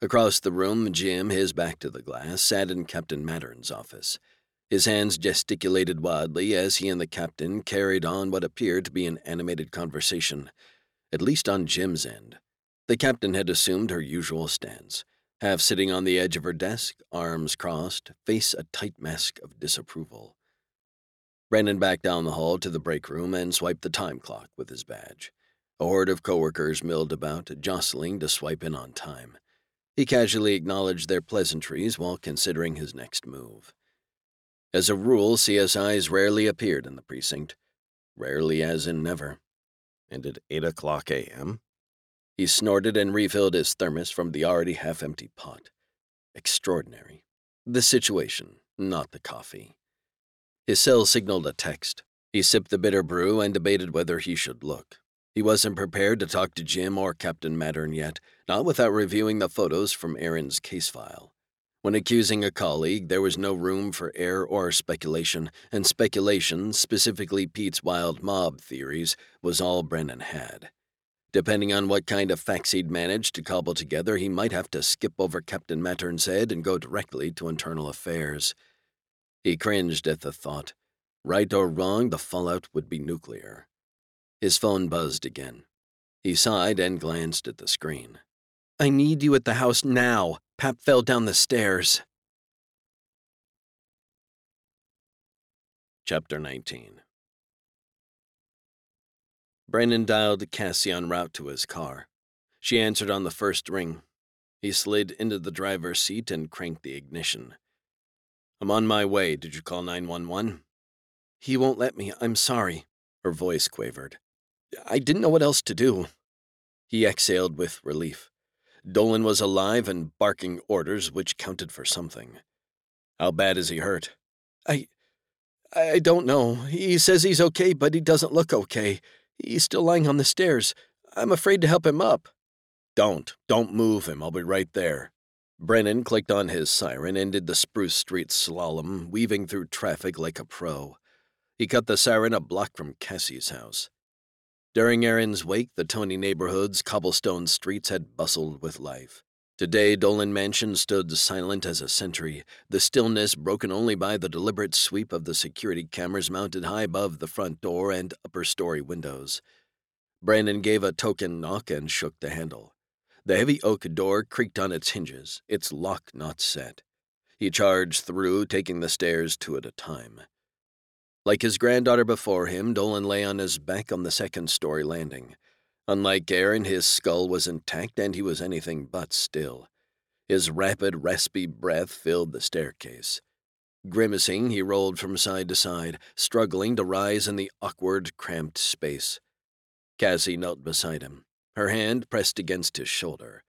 Across the room, Jim, his back to the glass, sat in Captain Mattern's office. His hands gesticulated wildly as he and the captain carried on what appeared to be an animated conversation, at least on Jim's end. The captain had assumed her usual stance, half sitting on the edge of her desk, arms crossed, face a tight mask of disapproval. Brennan backed down the hall to the break room and swiped the time clock with his badge. A horde of coworkers milled about, jostling to swipe in on time. He casually acknowledged their pleasantries while considering his next move. As a rule, CSIs rarely appeared in the precinct, rarely as in never. And at 8 o'clock a.m., he snorted and refilled his thermos from the already half empty pot. Extraordinary. The situation, not the coffee. His cell signaled a text. He sipped the bitter brew and debated whether he should look. He wasn't prepared to talk to Jim or Captain Mattern yet, not without reviewing the photos from Erin's case file. When accusing a colleague, there was no room for error or speculation, and speculation, specifically Pete's wild mob theories, was all Brennan had. Depending on what kind of facts he'd managed to cobble together, he might have to skip over Captain Mattern's head and go directly to internal affairs. He cringed at the thought. Right or wrong, the fallout would be nuclear. His phone buzzed again. He sighed and glanced at the screen. I need you at the house now. Pap fell down the stairs. Chapter 19 Brennan dialed Cassie en route to his car. She answered on the first ring. He slid into the driver's seat and cranked the ignition. I'm on my way. Did you call 911? He won't let me. I'm sorry. Her voice quavered. I didn't know what else to do. He exhaled with relief. Dolan was alive and barking orders, which counted for something. How bad is he hurt? I. I don't know. He says he's okay, but he doesn't look okay. He's still lying on the stairs. I'm afraid to help him up. Don't. Don't move him. I'll be right there. Brennan clicked on his siren and did the Spruce Street slalom, weaving through traffic like a pro. He cut the siren a block from Cassie's house. During Erin's wake, the Tony neighborhood's cobblestone streets had bustled with life. Today, Dolan Mansion stood silent as a sentry, the stillness broken only by the deliberate sweep of the security cameras mounted high above the front door and upper story windows. Brennan gave a token knock and shook the handle. The heavy oak door creaked on its hinges, its lock not set. He charged through, taking the stairs two at a time. Like his granddaughter before him, Dolan lay on his back on the second story landing. Unlike Erin, his skull was intact and he was anything but still. His rapid, raspy breath filled the staircase. Grimacing, he rolled from side to side, struggling to rise in the awkward, cramped space. Cassie knelt beside him, her hand pressed against his shoulder.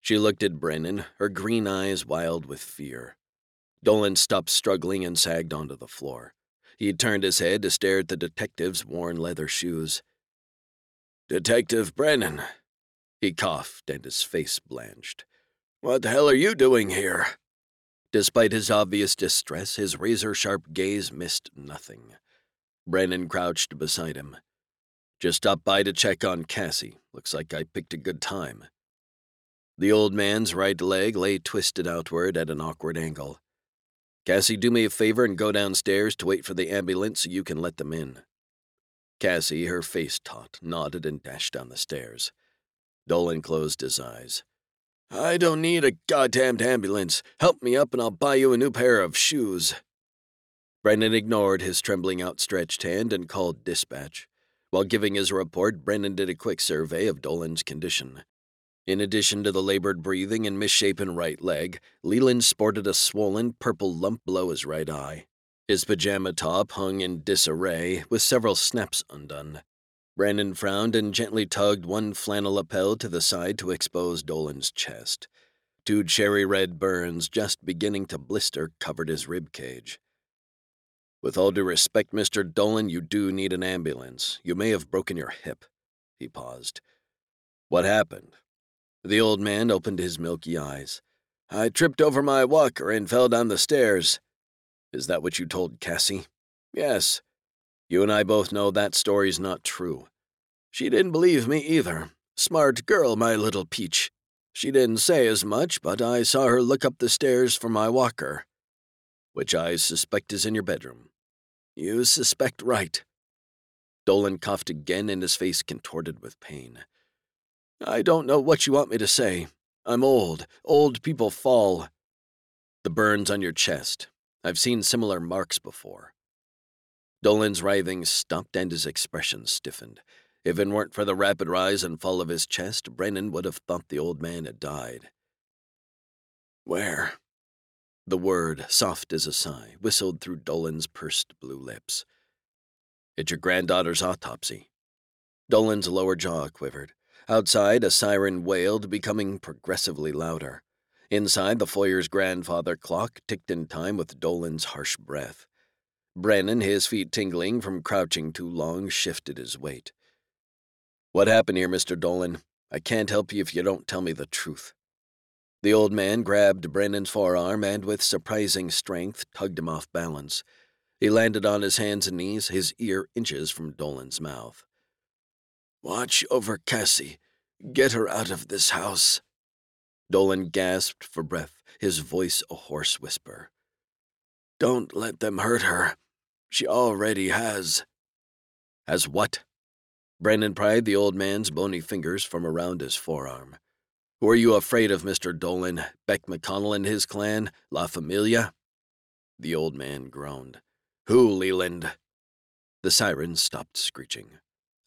She looked at Brennan, her green eyes wild with fear. Dolan stopped struggling and sagged onto the floor. He turned his head to stare at the detective's worn leather shoes. Detective Brennan. He coughed and his face blanched. What the hell are you doing here? Despite his obvious distress, his razor sharp gaze missed nothing. Brennan crouched beside him. Just stopped by to check on Cassie. Looks like I picked a good time. The old man's right leg lay twisted outward at an awkward angle. Cassie, do me a favor and go downstairs to wait for the ambulance so you can let them in. Cassie, her face taut, nodded and dashed down the stairs. Dolan closed his eyes. I don't need a goddamned ambulance. Help me up and I'll buy you a new pair of shoes. Brennan ignored his trembling outstretched hand and called dispatch. While giving his report, Brennan did a quick survey of Dolan's condition. In addition to the labored breathing and misshapen right leg, Leland sported a swollen purple lump below his right eye. His pajama top hung in disarray, with several snaps undone. Brennan frowned and gently tugged one flannel lapel to the side to expose Dolan's chest. Two cherry red burns, just beginning to blister, covered his rib cage. With all due respect, Mr. Dolan, you do need an ambulance. You may have broken your hip. He paused. What happened? The old man opened his milky eyes. I tripped over my walker and fell down the stairs. Is that what you told Cassie? Yes. You and I both know that story's not true. She didn't believe me either. Smart girl, my little peach. She didn't say as much, but I saw her look up the stairs for my walker. which I suspect is in your bedroom. You suspect right. Dolan coughed again and his face contorted with pain. I don't know what you want me to say. I'm old. Old people fall. The burns on your chest. I've seen similar marks before. Dolan's writhing stopped and his expression stiffened. If it weren't for the rapid rise and fall of his chest, Brennan would have thought the old man had died. Where? The word, soft as a sigh, whistled through Dolan's pursed blue lips. It's your granddaughter's autopsy. Dolan's lower jaw quivered. Outside, a siren wailed, becoming progressively louder. Inside, the foyer's grandfather clock ticked in time with Dolan's harsh breath. Brennan, his feet tingling from crouching too long, shifted his weight. What happened here, Mr. Dolan? I can't help you if you don't tell me the truth. The old man grabbed Brennan's forearm and, with surprising strength, tugged him off balance. He landed on his hands and knees, his ear inches from Dolan's mouth. Watch over Cassie. Get her out of this house. Dolan gasped for breath, his voice a hoarse whisper. Don't let them hurt her. She already has. Has what? Brennan pried the old man's bony fingers from around his forearm. Who are you afraid of, Mr. Dolan? Beck McConnell and his clan? La Familia? The old man groaned. Who, Leland? The siren stopped screeching.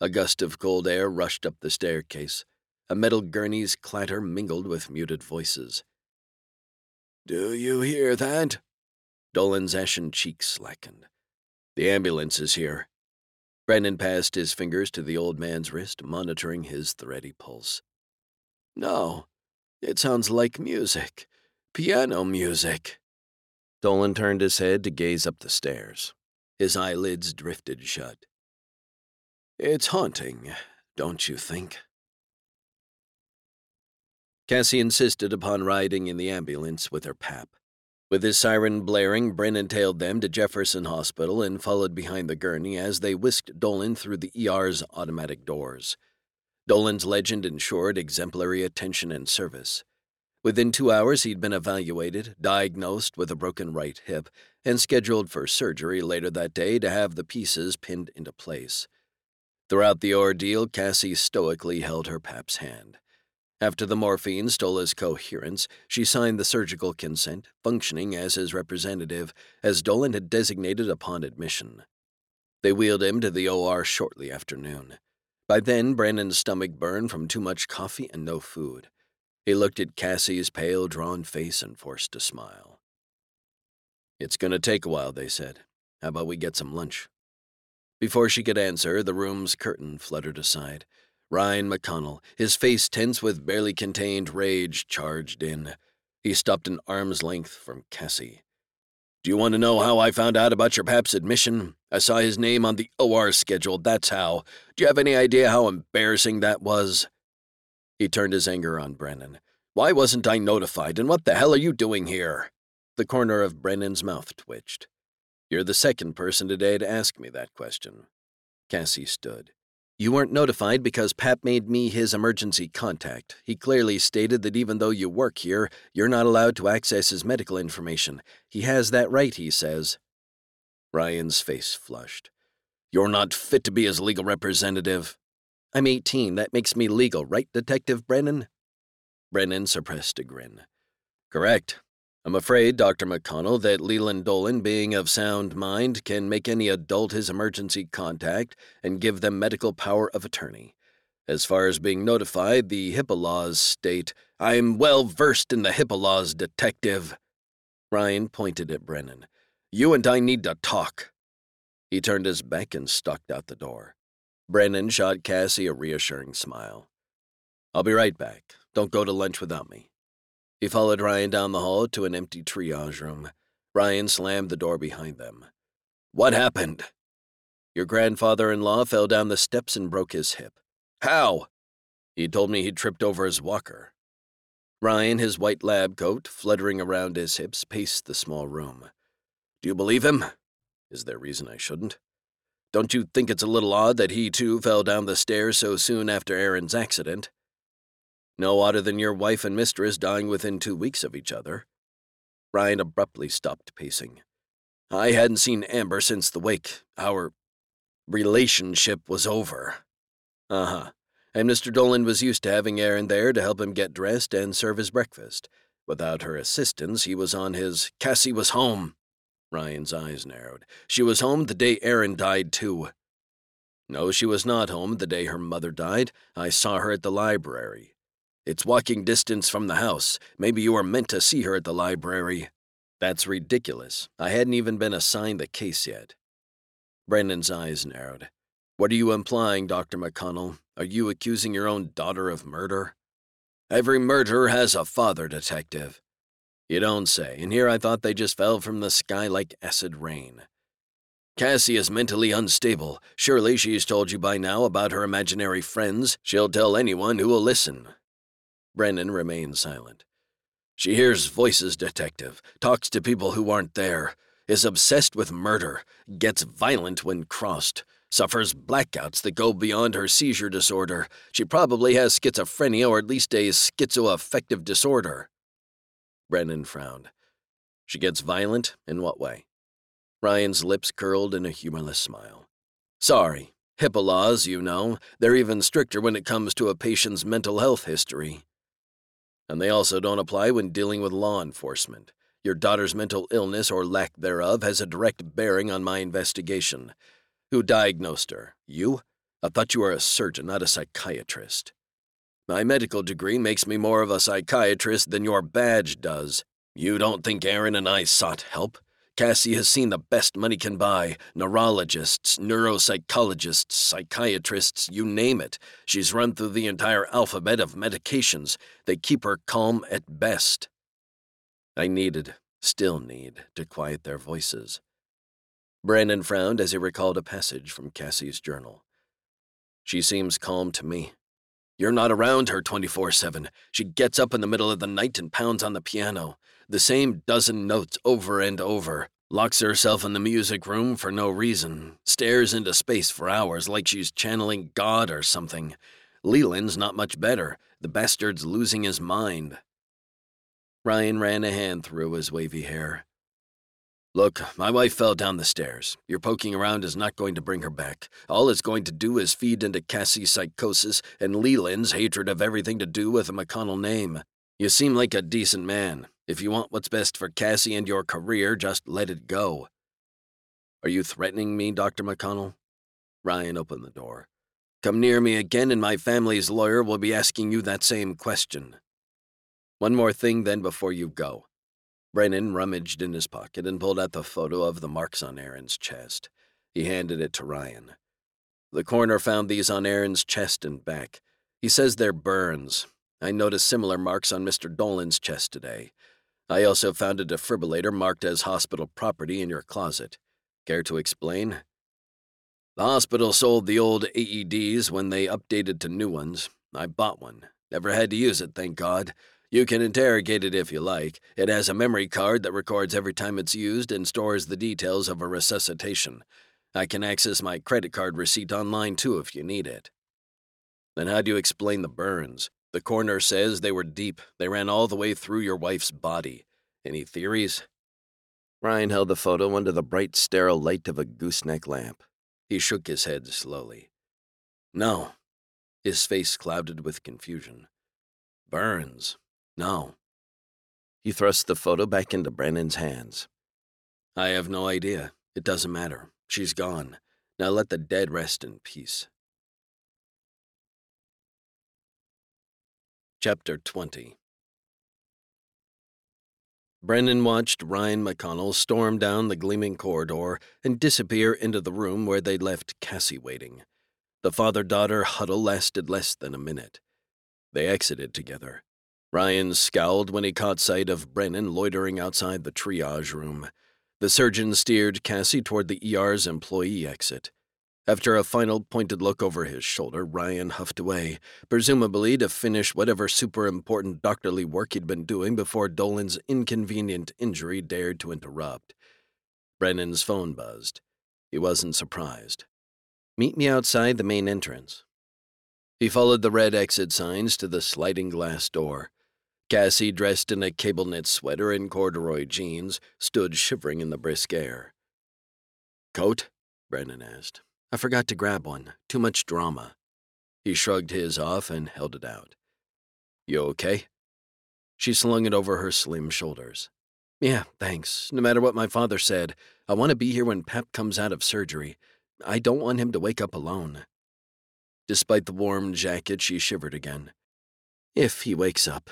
A gust of cold air rushed up the staircase. A metal gurney's clatter mingled with muted voices. Do you hear that? Dolan's ashen cheeks slackened. The ambulance is here. Brennan passed his fingers to the old man's wrist, monitoring his thready pulse. No, it sounds like music. Piano music. Dolan turned his head to gaze up the stairs. His eyelids drifted shut. It's haunting, don't you think? Cassie insisted upon riding in the ambulance with her pap. With his siren blaring, Brennan tailed them to Jefferson Hospital and followed behind the gurney as they whisked Dolan through the ER's automatic doors. Dolan's legend ensured exemplary attention and service. Within two hours, he'd been evaluated, diagnosed with a broken right hip, and scheduled for surgery later that day to have the pieces pinned into place. Throughout the ordeal, Cassie stoically held her pap's hand. After the morphine stole his coherence, she signed the surgical consent, functioning as his representative, as Dolan had designated upon admission. They wheeled him to the OR shortly after noon. By then, Brennan's stomach burned from too much coffee and no food. He looked at Cassie's pale, drawn face and forced a smile. It's gonna take a while, they said. How about we get some lunch? Before she could answer, the room's curtain fluttered aside. Ryan McConnell, his face tense with barely contained rage, charged in. He stopped an arm's length from Cassie. Do you want to know how I found out about your pap's admission? I saw his name on the OR schedule, that's how. Do you have any idea how embarrassing that was? He turned his anger on Brennan. Why wasn't I notified, and what the hell are you doing here? The corner of Brennan's mouth twitched. You're the second person today to ask me that question. Cassie stood. You weren't notified because Pap made me his emergency contact. He clearly stated that even though you work here, you're not allowed to access his medical information. He has that right, he says. Ryan's face flushed. You're not fit to be his legal representative. I'm 18. That makes me legal, right, Detective Brennan? Brennan suppressed a grin. Correct. I'm afraid, Dr. McConnell, that Leland Dolan, being of sound mind, can make any adult his emergency contact and give them medical power of attorney. As far as being notified, the HIPAA laws state, I'm well versed in the HIPAA laws, detective. Ryan pointed at Brennan. You and I need to talk. He turned his back and stalked out the door. Brennan shot Cassie a reassuring smile. I'll be right back. Don't go to lunch without me. He followed Ryan down the hall to an empty triage room. Ryan slammed the door behind them. What happened? Your grandfather in law fell down the steps and broke his hip. How? He told me he'd tripped over his walker. Ryan, his white lab coat fluttering around his hips, paced the small room. Do you believe him? Is there reason I shouldn't? Don't you think it's a little odd that he too fell down the stairs so soon after Erin's accident? No odder than your wife and mistress dying within two weeks of each other. Ryan abruptly stopped pacing. I hadn't seen Amber since the wake. Our relationship was over. Uh huh. And Mr. Dolan was used to having Erin there to help him get dressed and serve his breakfast. Without her assistance, he was on his Cassie was home. Ryan's eyes narrowed. She was home the day Erin died, too. No, she was not home the day her mother died. I saw her at the library. It's walking distance from the house. Maybe you were meant to see her at the library. That's ridiculous. I hadn't even been assigned the case yet. Brennan's eyes narrowed. What are you implying, Dr. McConnell? Are you accusing your own daughter of murder? Every murderer has a father, detective. You don't say, and here I thought they just fell from the sky like acid rain. Cassie is mentally unstable. Surely she's told you by now about her imaginary friends. She'll tell anyone who will listen. Brennan remained silent. She hears voices, detective, talks to people who aren't there, is obsessed with murder, gets violent when crossed, suffers blackouts that go beyond her seizure disorder. She probably has schizophrenia or at least a schizoaffective disorder. Brennan frowned. She gets violent? In what way? Ryan's lips curled in a humorless smile. Sorry. HIPAA laws, you know, they're even stricter when it comes to a patient's mental health history. And they also don't apply when dealing with law enforcement. Your daughter's mental illness or lack thereof has a direct bearing on my investigation. Who diagnosed her? You? I thought you were a surgeon, not a psychiatrist. My medical degree makes me more of a psychiatrist than your badge does. You don't think Erin and I sought help? Cassie has seen the best money can buy neurologists, neuropsychologists, psychiatrists, you name it. She's run through the entire alphabet of medications. They keep her calm at best. I needed, still need, to quiet their voices. Brennan frowned as he recalled a passage from Cassie's journal. She seems calm to me. You're not around her 24 7. She gets up in the middle of the night and pounds on the piano the same dozen notes over and over, locks herself in the music room for no reason, stares into space for hours like she's channeling God or something. Leland's not much better. The bastard's losing his mind. Ryan ran a hand through his wavy hair. Look, my wife fell down the stairs. Your poking around is not going to bring her back. All it's going to do is feed into Cassie's psychosis and Leland's hatred of everything to do with the McConnell name. You seem like a decent man. If you want what's best for Cassie and your career, just let it go. Are you threatening me, Dr. McConnell? Ryan opened the door. Come near me again, and my family's lawyer will be asking you that same question. One more thing, then, before you go. Brennan rummaged in his pocket and pulled out the photo of the marks on Erin's chest. He handed it to Ryan. The coroner found these on Erin's chest and back. He says they're burns, I noticed similar marks on Mr. Dolan's chest today. I also found a defibrillator marked as hospital property in your closet. Care to explain? The hospital sold the old AEDs when they updated to new ones. I bought one. Never had to use it, thank God. You can interrogate it if you like. It has a memory card that records every time it's used and stores the details of a resuscitation. I can access my credit card receipt online too if you need it. Then how do you explain the burns? The coroner says they were deep. They ran all the way through your wife's body. Any theories? Ryan held the photo under the bright, sterile light of a gooseneck lamp. He shook his head slowly. No. His face clouded with confusion. Burns. No. He thrust the photo back into Brennan's hands. I have no idea. It doesn't matter. She's gone. Now let the dead rest in peace. Chapter 20 Brennan watched Ryan McConnell storm down the gleaming corridor and disappear into the room where they'd left Cassie waiting. The father daughter huddle lasted less than a minute. They exited together. Ryan scowled when he caught sight of Brennan loitering outside the triage room. The surgeon steered Cassie toward the ER's employee exit. After a final pointed look over his shoulder, Ryan huffed away, presumably to finish whatever super important doctorly work he'd been doing before Dolan's inconvenient injury dared to interrupt. Brennan's phone buzzed. He wasn't surprised. Meet me outside the main entrance. He followed the red exit signs to the sliding glass door. Cassie, dressed in a cable knit sweater and corduroy jeans, stood shivering in the brisk air. Coat? Brennan asked. I forgot to grab one. Too much drama. He shrugged his off and held it out. You okay? She slung it over her slim shoulders. Yeah, thanks. No matter what my father said, I want to be here when Pap comes out of surgery. I don't want him to wake up alone. Despite the warm jacket, she shivered again. If he wakes up.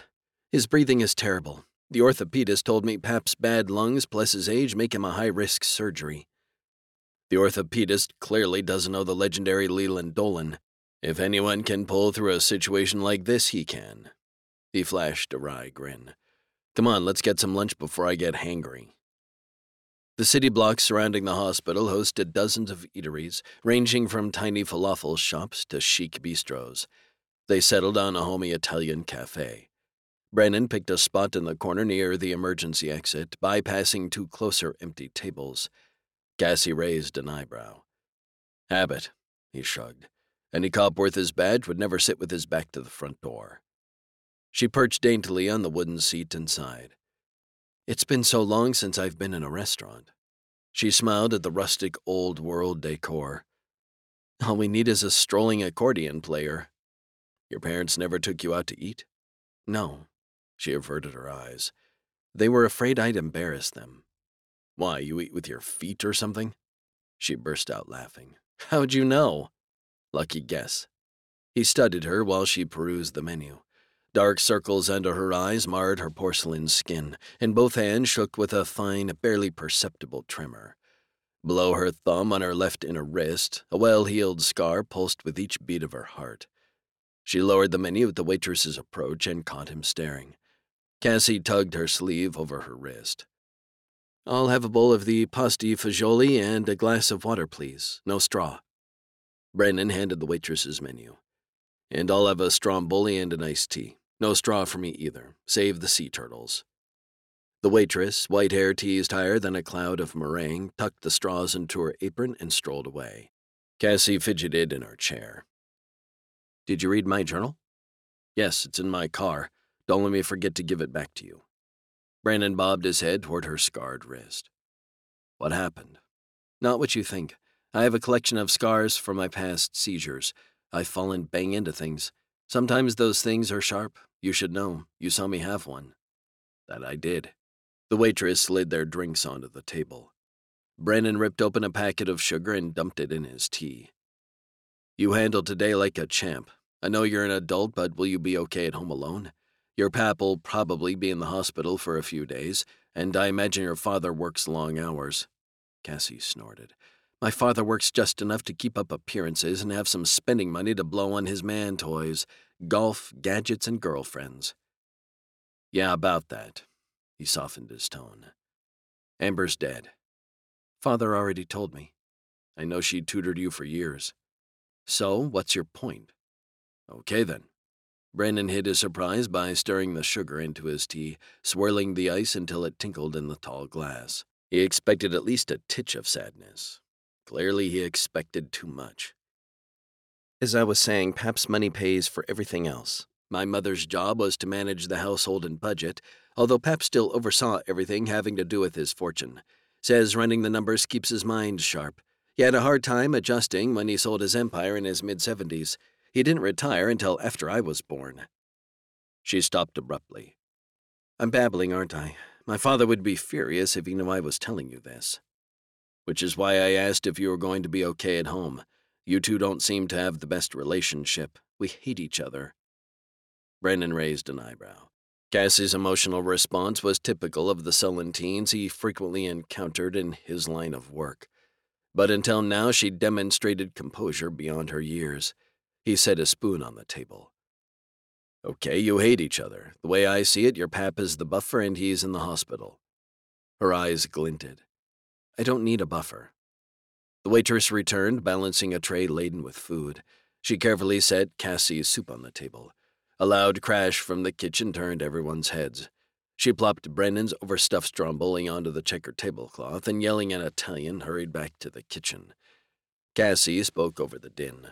His breathing is terrible. The orthopedist told me Pap's bad lungs plus his age make him a high risk surgery. The orthopedist clearly doesn't know the legendary Leland Dolan. If anyone can pull through a situation like this, he can. He flashed a wry grin. Come on, let's get some lunch before I get hangry. The city blocks surrounding the hospital hosted dozens of eateries, ranging from tiny falafel shops to chic bistros. They settled on a homey Italian cafe. Brennan picked a spot in the corner near the emergency exit, bypassing two closer empty tables. Cassie raised an eyebrow. Habit, he shrugged. Any cop worth his badge would never sit with his back to the front door. She perched daintily on the wooden seat inside. It's been so long since I've been in a restaurant. She smiled at the rustic old world decor. All we need is a strolling accordion player. Your parents never took you out to eat? No. She averted her eyes. They were afraid I'd embarrass them. Why, you eat with your feet or something? She burst out laughing. How'd you know? Lucky guess. He studied her while she perused the menu. Dark circles under her eyes marred her porcelain skin, and both hands shook with a fine, barely perceptible tremor. Below her thumb on her left inner wrist, a well healed scar pulsed with each beat of her heart. She lowered the menu at the waitress's approach and caught him staring. Cassie tugged her sleeve over her wrist. I'll have a bowl of the pasta fagioli and a glass of water, please. No straw. Brennan handed the waitress's menu. And I'll have a stromboli and an iced tea. No straw for me either. Save the sea turtles. The waitress, white hair teased higher than a cloud of meringue, tucked the straws into her apron and strolled away. Cassie fidgeted in her chair. Did you read my journal? Yes, it's in my car. Don't let me forget to give it back to you. Brennan bobbed his head toward her scarred wrist. What happened? Not what you think. I have a collection of scars from my past seizures. I've fallen bang into things. Sometimes those things are sharp. You should know. You saw me have one. That I did. The waitress slid their drinks onto the table. Brennan ripped open a packet of sugar and dumped it in his tea. You handled today like a champ. I know you're an adult, but will you be okay at home alone? Your pap'll probably be in the hospital for a few days, and I imagine your father works long hours. Cassie snorted. My father works just enough to keep up appearances and have some spending money to blow on his man toys, golf, gadgets, and girlfriends. Yeah, about that. He softened his tone. Amber's dead. Father already told me. I know she tutored you for years. So, what's your point? Okay then. Brennan hid his surprise by stirring the sugar into his tea, swirling the ice until it tinkled in the tall glass. He expected at least a titch of sadness. Clearly, he expected too much. As I was saying, Pap's money pays for everything else. My mother's job was to manage the household and budget, although Pap still oversaw everything having to do with his fortune. Says running the numbers keeps his mind sharp. He had a hard time adjusting when he sold his empire in his mid 70s. He didn't retire until after I was born. She stopped abruptly. I'm babbling, aren't I? My father would be furious if he knew I was telling you this which is why I asked if you were going to be okay at home. You two don't seem to have the best relationship. We hate each other. Brennan raised an eyebrow. Cassie's emotional response was typical of the sullen teens he frequently encountered in his line of work. But until now, she demonstrated composure beyond her years. He set a spoon on the table. Okay, you hate each other. The way I see it, your pap is the buffer and he's in the hospital. Her eyes glinted. I don't need a buffer. The waitress returned, balancing a tray laden with food. She carefully set Cassie's soup on the table. A loud crash from the kitchen turned everyone's heads. She plopped Brennan's overstuffed stromboli onto the checkered tablecloth and, yelling in Italian, hurried back to the kitchen. Cassie spoke over the din.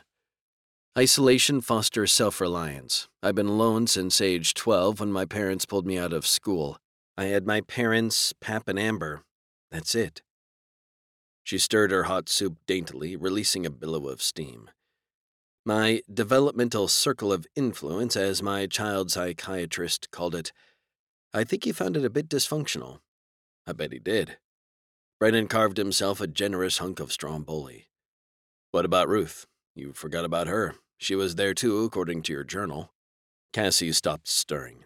Isolation fosters self reliance. I've been alone since age 12 when my parents pulled me out of school. I had my parents, Pap and Amber. That's it. She stirred her hot soup daintily, releasing a billow of steam. My developmental circle of influence, as my child psychiatrist called it, I think he found it a bit dysfunctional. I bet he did. Brennan carved himself a generous hunk of stromboli. What about Ruth? You forgot about her. She was there too, according to your journal. Cassie stopped stirring.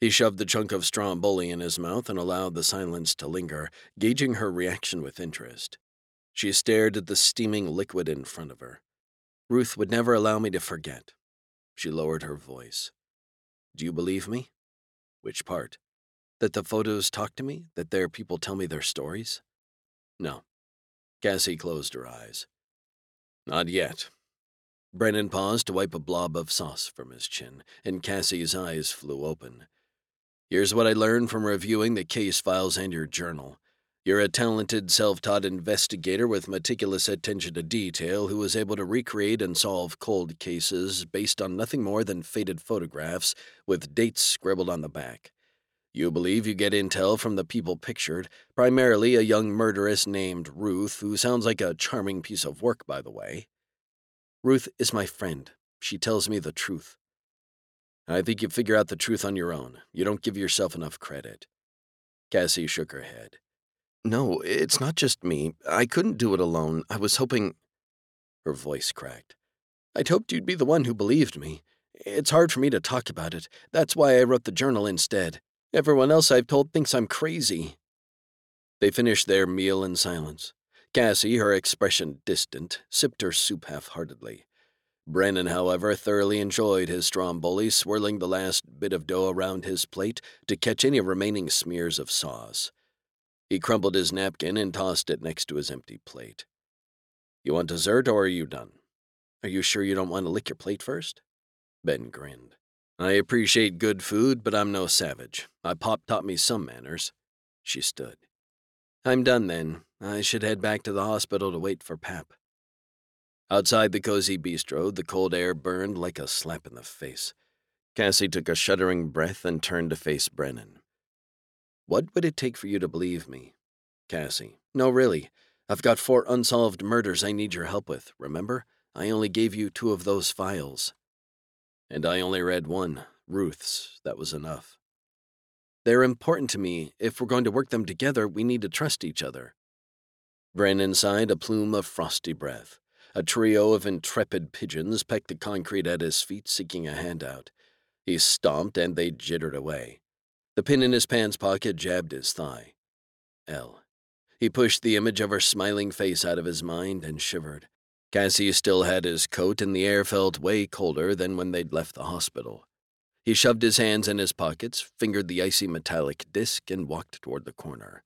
He shoved the chunk of stromboli in his mouth and allowed the silence to linger, gauging her reaction with interest. She stared at the steaming liquid in front of her. Ruth would never allow me to forget. She lowered her voice. Do you believe me? Which part? That the photos talk to me? That their people tell me their stories? No. Cassie closed her eyes. Not yet. Brennan paused to wipe a blob of sauce from his chin, and Cassie's eyes flew open. Here's what I learned from reviewing the case files and your journal. You're a talented, self taught investigator with meticulous attention to detail who was able to recreate and solve cold cases based on nothing more than faded photographs with dates scribbled on the back. You believe you get intel from the people pictured, primarily a young murderess named Ruth, who sounds like a charming piece of work, by the way. Ruth is my friend. She tells me the truth. I think you figure out the truth on your own. You don't give yourself enough credit. Cassie shook her head. No, it's not just me. I couldn't do it alone. I was hoping. Her voice cracked. I'd hoped you'd be the one who believed me. It's hard for me to talk about it. That's why I wrote the journal instead. Everyone else I've told thinks I'm crazy. They finished their meal in silence. Cassie, her expression distant, sipped her soup half heartedly. Brennan, however, thoroughly enjoyed his stromboli, swirling the last bit of dough around his plate to catch any remaining smears of sauce. He crumpled his napkin and tossed it next to his empty plate. You want dessert, or are you done? Are you sure you don't want to lick your plate first? Ben grinned. I appreciate good food, but I'm no savage. My pop taught me some manners. She stood. I'm done then. I should head back to the hospital to wait for Pap. Outside the cozy bistro, the cold air burned like a slap in the face. Cassie took a shuddering breath and turned to face Brennan. What would it take for you to believe me? Cassie. No, really. I've got four unsolved murders I need your help with, remember? I only gave you two of those files. And I only read one, Ruth's. That was enough. They're important to me. If we're going to work them together, we need to trust each other. Brennan sighed a plume of frosty breath. A trio of intrepid pigeons pecked the concrete at his feet, seeking a handout. He stomped, and they jittered away. The pin in his pants pocket jabbed his thigh. Elle. He pushed the image of her smiling face out of his mind and shivered. Cassie still had his coat, and the air felt way colder than when they'd left the hospital. He shoved his hands in his pockets, fingered the icy metallic disc, and walked toward the corner.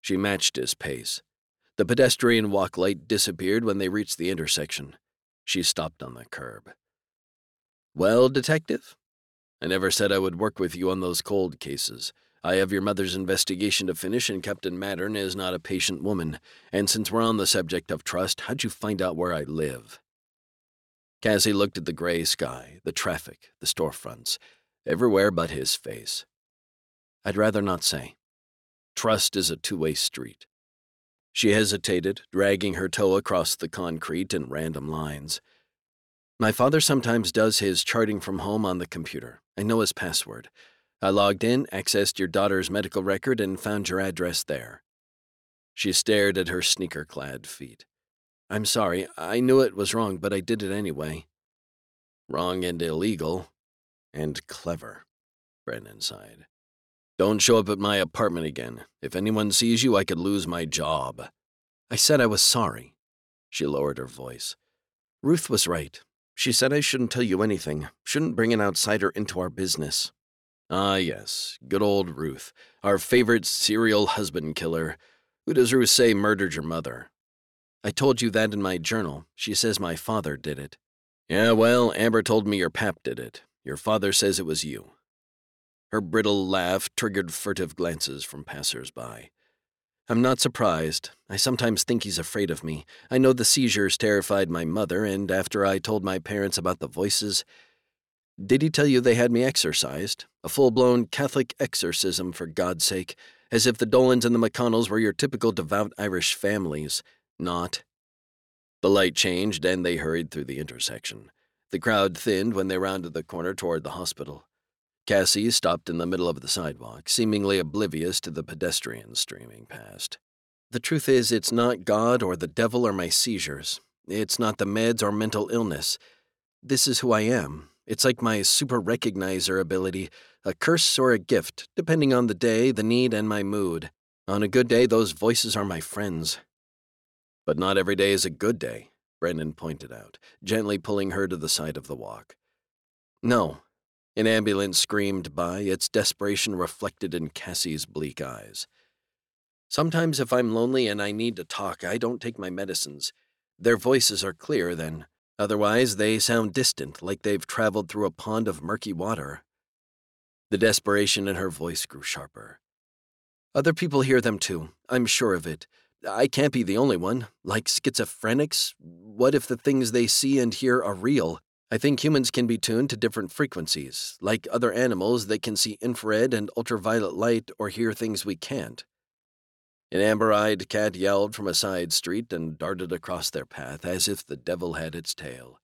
She matched his pace. The pedestrian walk light disappeared when they reached the intersection. She stopped on the curb. Well, Detective? I never said I would work with you on those cold cases. I have your mother's investigation to finish, and Captain Mattern is not a patient woman. And since we're on the subject of trust, how'd you find out where I live? Cassie looked at the gray sky, the traffic, the storefronts, everywhere but his face. I'd rather not say. Trust is a two way street. She hesitated, dragging her toe across the concrete in random lines. My father sometimes does his charting from home on the computer. I know his password. I logged in, accessed your daughter's medical record, and found your address there. She stared at her sneaker clad feet. I'm sorry, I knew it was wrong, but I did it anyway. Wrong and illegal. And clever, Brennan sighed. Don't show up at my apartment again. If anyone sees you, I could lose my job. I said I was sorry. She lowered her voice. Ruth was right. She said I shouldn't tell you anything, shouldn't bring an outsider into our business. Ah, yes, good old Ruth, our favorite serial husband killer. Who does Ruth say murdered your mother? I told you that in my journal. She says my father did it. Yeah, well, Amber told me your pap did it. Your father says it was you. Her brittle laugh triggered furtive glances from passers by. I'm not surprised. I sometimes think he's afraid of me. I know the seizures terrified my mother, and after I told my parents about the voices, did he tell you they had me exorcised? A full blown Catholic exorcism, for God's sake, as if the Dolans and the McConnells were your typical devout Irish families. Not. The light changed and they hurried through the intersection. The crowd thinned when they rounded the corner toward the hospital. Cassie stopped in the middle of the sidewalk, seemingly oblivious to the pedestrians streaming past. The truth is, it's not God or the devil or my seizures. It's not the meds or mental illness. This is who I am. It's like my super recognizer ability, a curse or a gift, depending on the day, the need, and my mood. On a good day, those voices are my friends. But not every day is a good day, Brennan pointed out, gently pulling her to the side of the walk. No. An ambulance screamed by, its desperation reflected in Cassie's bleak eyes. Sometimes, if I'm lonely and I need to talk, I don't take my medicines. Their voices are clear then. Otherwise, they sound distant, like they've traveled through a pond of murky water. The desperation in her voice grew sharper. Other people hear them too, I'm sure of it. I can't be the only one. Like schizophrenics, what if the things they see and hear are real? I think humans can be tuned to different frequencies, like other animals they can see infrared and ultraviolet light or hear things we can't. An amber eyed cat yowled from a side street and darted across their path as if the devil had its tail.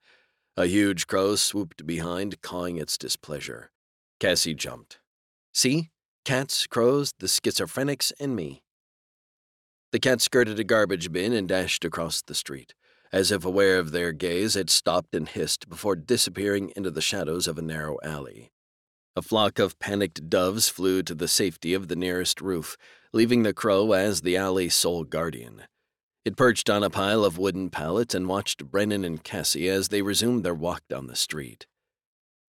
A huge crow swooped behind, cawing its displeasure. Cassie jumped. See? Cats, crows, the schizophrenics, and me. The cat skirted a garbage bin and dashed across the street. As if aware of their gaze, it stopped and hissed before disappearing into the shadows of a narrow alley. A flock of panicked doves flew to the safety of the nearest roof, leaving the crow as the alley's sole guardian. It perched on a pile of wooden pallets and watched Brennan and Cassie as they resumed their walk down the street.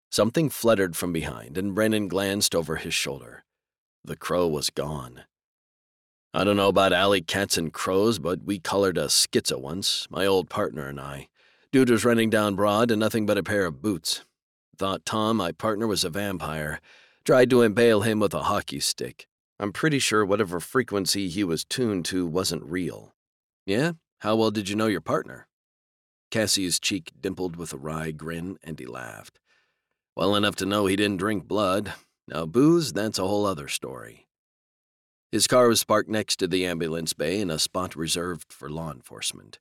Something fluttered from behind, and Brennan glanced over his shoulder. The crow was gone. I don't know about alley cats and crows, but we colored a schizo once, my old partner and I. Dude was running down Broad in nothing but a pair of boots. Thought Tom, my partner, was a vampire. Tried to impale him with a hockey stick. I'm pretty sure whatever frequency he was tuned to wasn't real. Yeah? How well did you know your partner? Cassie's cheek dimpled with a wry grin, and he laughed. Well enough to know he didn't drink blood. Now, booze, that's a whole other story. His car was parked next to the ambulance bay in a spot reserved for law enforcement.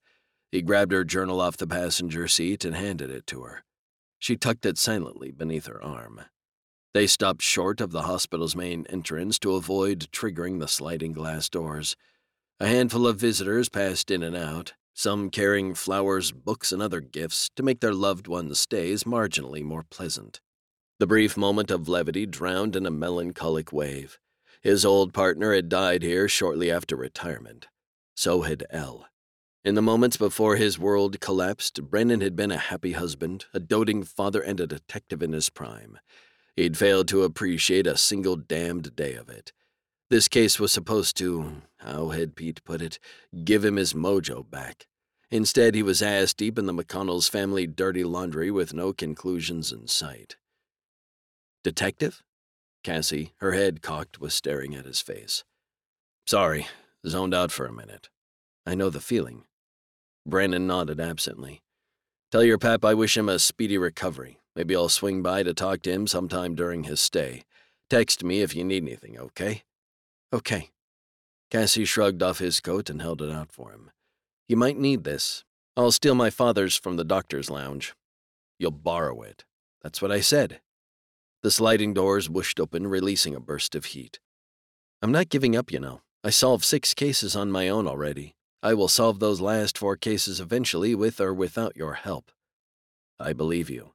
He grabbed her journal off the passenger seat and handed it to her. She tucked it silently beneath her arm. They stopped short of the hospital's main entrance to avoid triggering the sliding glass doors. A handful of visitors passed in and out, some carrying flowers, books, and other gifts to make their loved ones' stays marginally more pleasant. The brief moment of levity drowned in a melancholic wave. His old partner had died here shortly after retirement. So had Elle. In the moments before his world collapsed, Brennan had been a happy husband, a doting father, and a detective in his prime. He'd failed to appreciate a single damned day of it. This case was supposed to, how had Pete put it, give him his mojo back. Instead, he was ass deep in the McConnell's family dirty laundry with no conclusions in sight. Detective? Cassie, her head cocked, was staring at his face. Sorry, zoned out for a minute. I know the feeling. Brennan nodded absently. Tell your pap I wish him a speedy recovery. Maybe I'll swing by to talk to him sometime during his stay. Text me if you need anything, okay? Okay. Cassie shrugged off his coat and held it out for him. You might need this. I'll steal my father's from the doctor's lounge. You'll borrow it. That's what I said. The sliding doors whooshed open, releasing a burst of heat. I'm not giving up, you know. I solved six cases on my own already. I will solve those last four cases eventually, with or without your help. I believe you.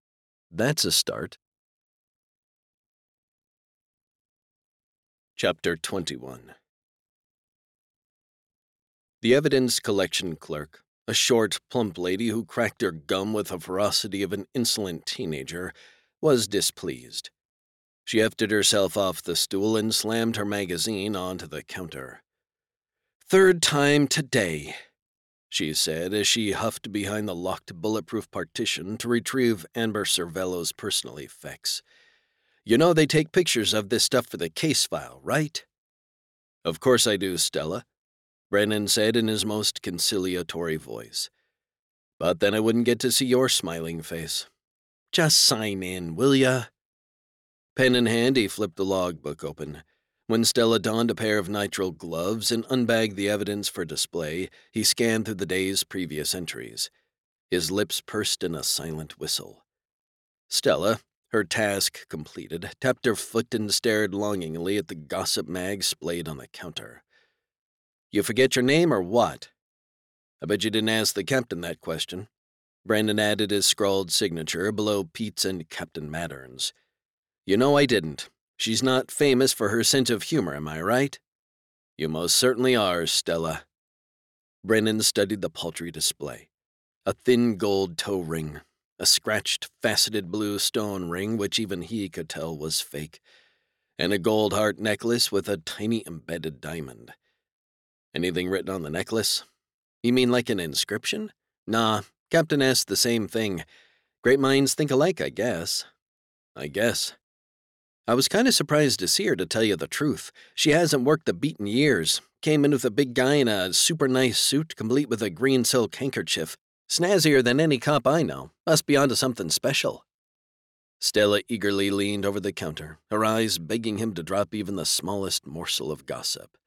That's a start. Chapter 21 The evidence collection clerk, a short, plump lady who cracked her gum with the ferocity of an insolent teenager, was displeased. She hefted herself off the stool and slammed her magazine onto the counter. Third time today, she said as she huffed behind the locked bulletproof partition to retrieve Amber Cervello's personal effects. You know they take pictures of this stuff for the case file, right? Of course I do, Stella, Brennan said in his most conciliatory voice. But then I wouldn't get to see your smiling face. Just sign in, will ya? Pen in hand, he flipped the logbook open. When Stella donned a pair of nitrile gloves and unbagged the evidence for display, he scanned through the day's previous entries. His lips pursed in a silent whistle. Stella, her task completed, tapped her foot and stared longingly at the gossip mag splayed on the counter. You forget your name or what? I bet you didn't ask the captain that question. Brennan added his scrawled signature below Pete's and Captain Mattern's. You know I didn't. She's not famous for her sense of humor, am I right? You most certainly are, Stella. Brennan studied the paltry display. A thin gold toe ring, a scratched, faceted blue stone ring which even he could tell was fake, and a gold heart necklace with a tiny embedded diamond. Anything written on the necklace? You mean like an inscription? Nah, Captain asked the same thing. Great minds think alike, I guess. I guess. I was kind of surprised to see her, to tell you the truth. She hasn't worked the beat in years. Came in with a big guy in a super nice suit, complete with a green silk handkerchief. Snazzier than any cop I know. Must be onto something special. Stella eagerly leaned over the counter, her eyes begging him to drop even the smallest morsel of gossip.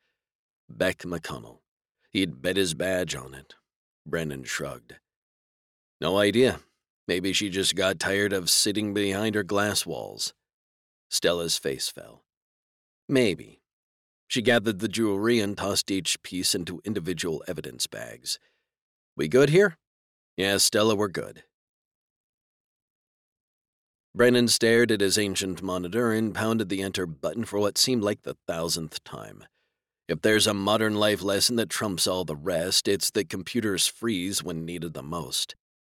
Beck McConnell. He'd bet his badge on it. Brennan shrugged. No idea. Maybe she just got tired of sitting behind her glass walls. Stella's face fell. Maybe. She gathered the jewelry and tossed each piece into individual evidence bags. We good here? Yes, Stella, we're good. Brennan stared at his ancient monitor and pounded the enter button for what seemed like the thousandth time. If there's a modern life lesson that trumps all the rest, it's that computers freeze when needed the most.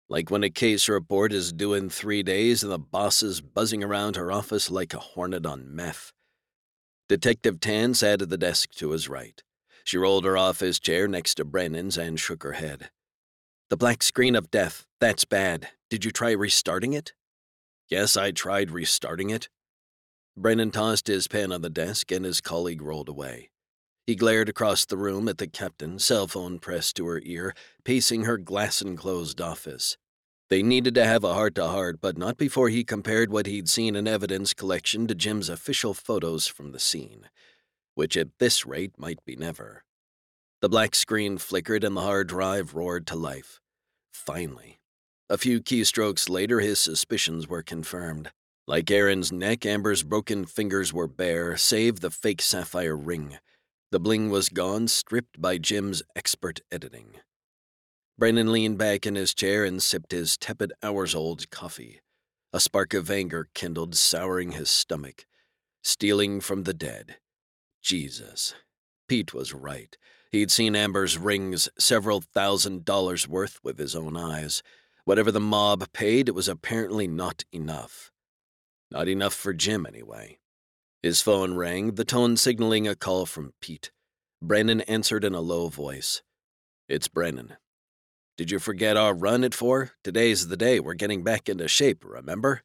Like when a case report is due in three days and the boss is buzzing around her office like a hornet on meth. Detective Tan sat at the desk to his right. She rolled her office chair next to Brennan's and shook her head. The black screen of death, that's bad. Did you try restarting it? Yes, I tried restarting it. Brennan tossed his pen on the desk and his colleague rolled away. He glared across the room at the captain, cell phone pressed to her ear, pacing her glass enclosed office. They needed to have a heart to heart, but not before he compared what he'd seen in evidence collection to Jim's official photos from the scene, which at this rate might be never. The black screen flickered and the hard drive roared to life. Finally. A few keystrokes later, his suspicions were confirmed. Like Erin's neck, Amber's broken fingers were bare, save the fake sapphire ring. The bling was gone, stripped by Jim's expert editing. Brennan leaned back in his chair and sipped his tepid hours old coffee. A spark of anger kindled, souring his stomach. Stealing from the dead. Jesus. Pete was right. He'd seen Amber's rings, several thousand dollars worth, with his own eyes. Whatever the mob paid, it was apparently not enough. Not enough for Jim, anyway. His phone rang, the tone signaling a call from Pete. Brennan answered in a low voice. It's Brennan. Did you forget our run at four? Today's the day we're getting back into shape, remember?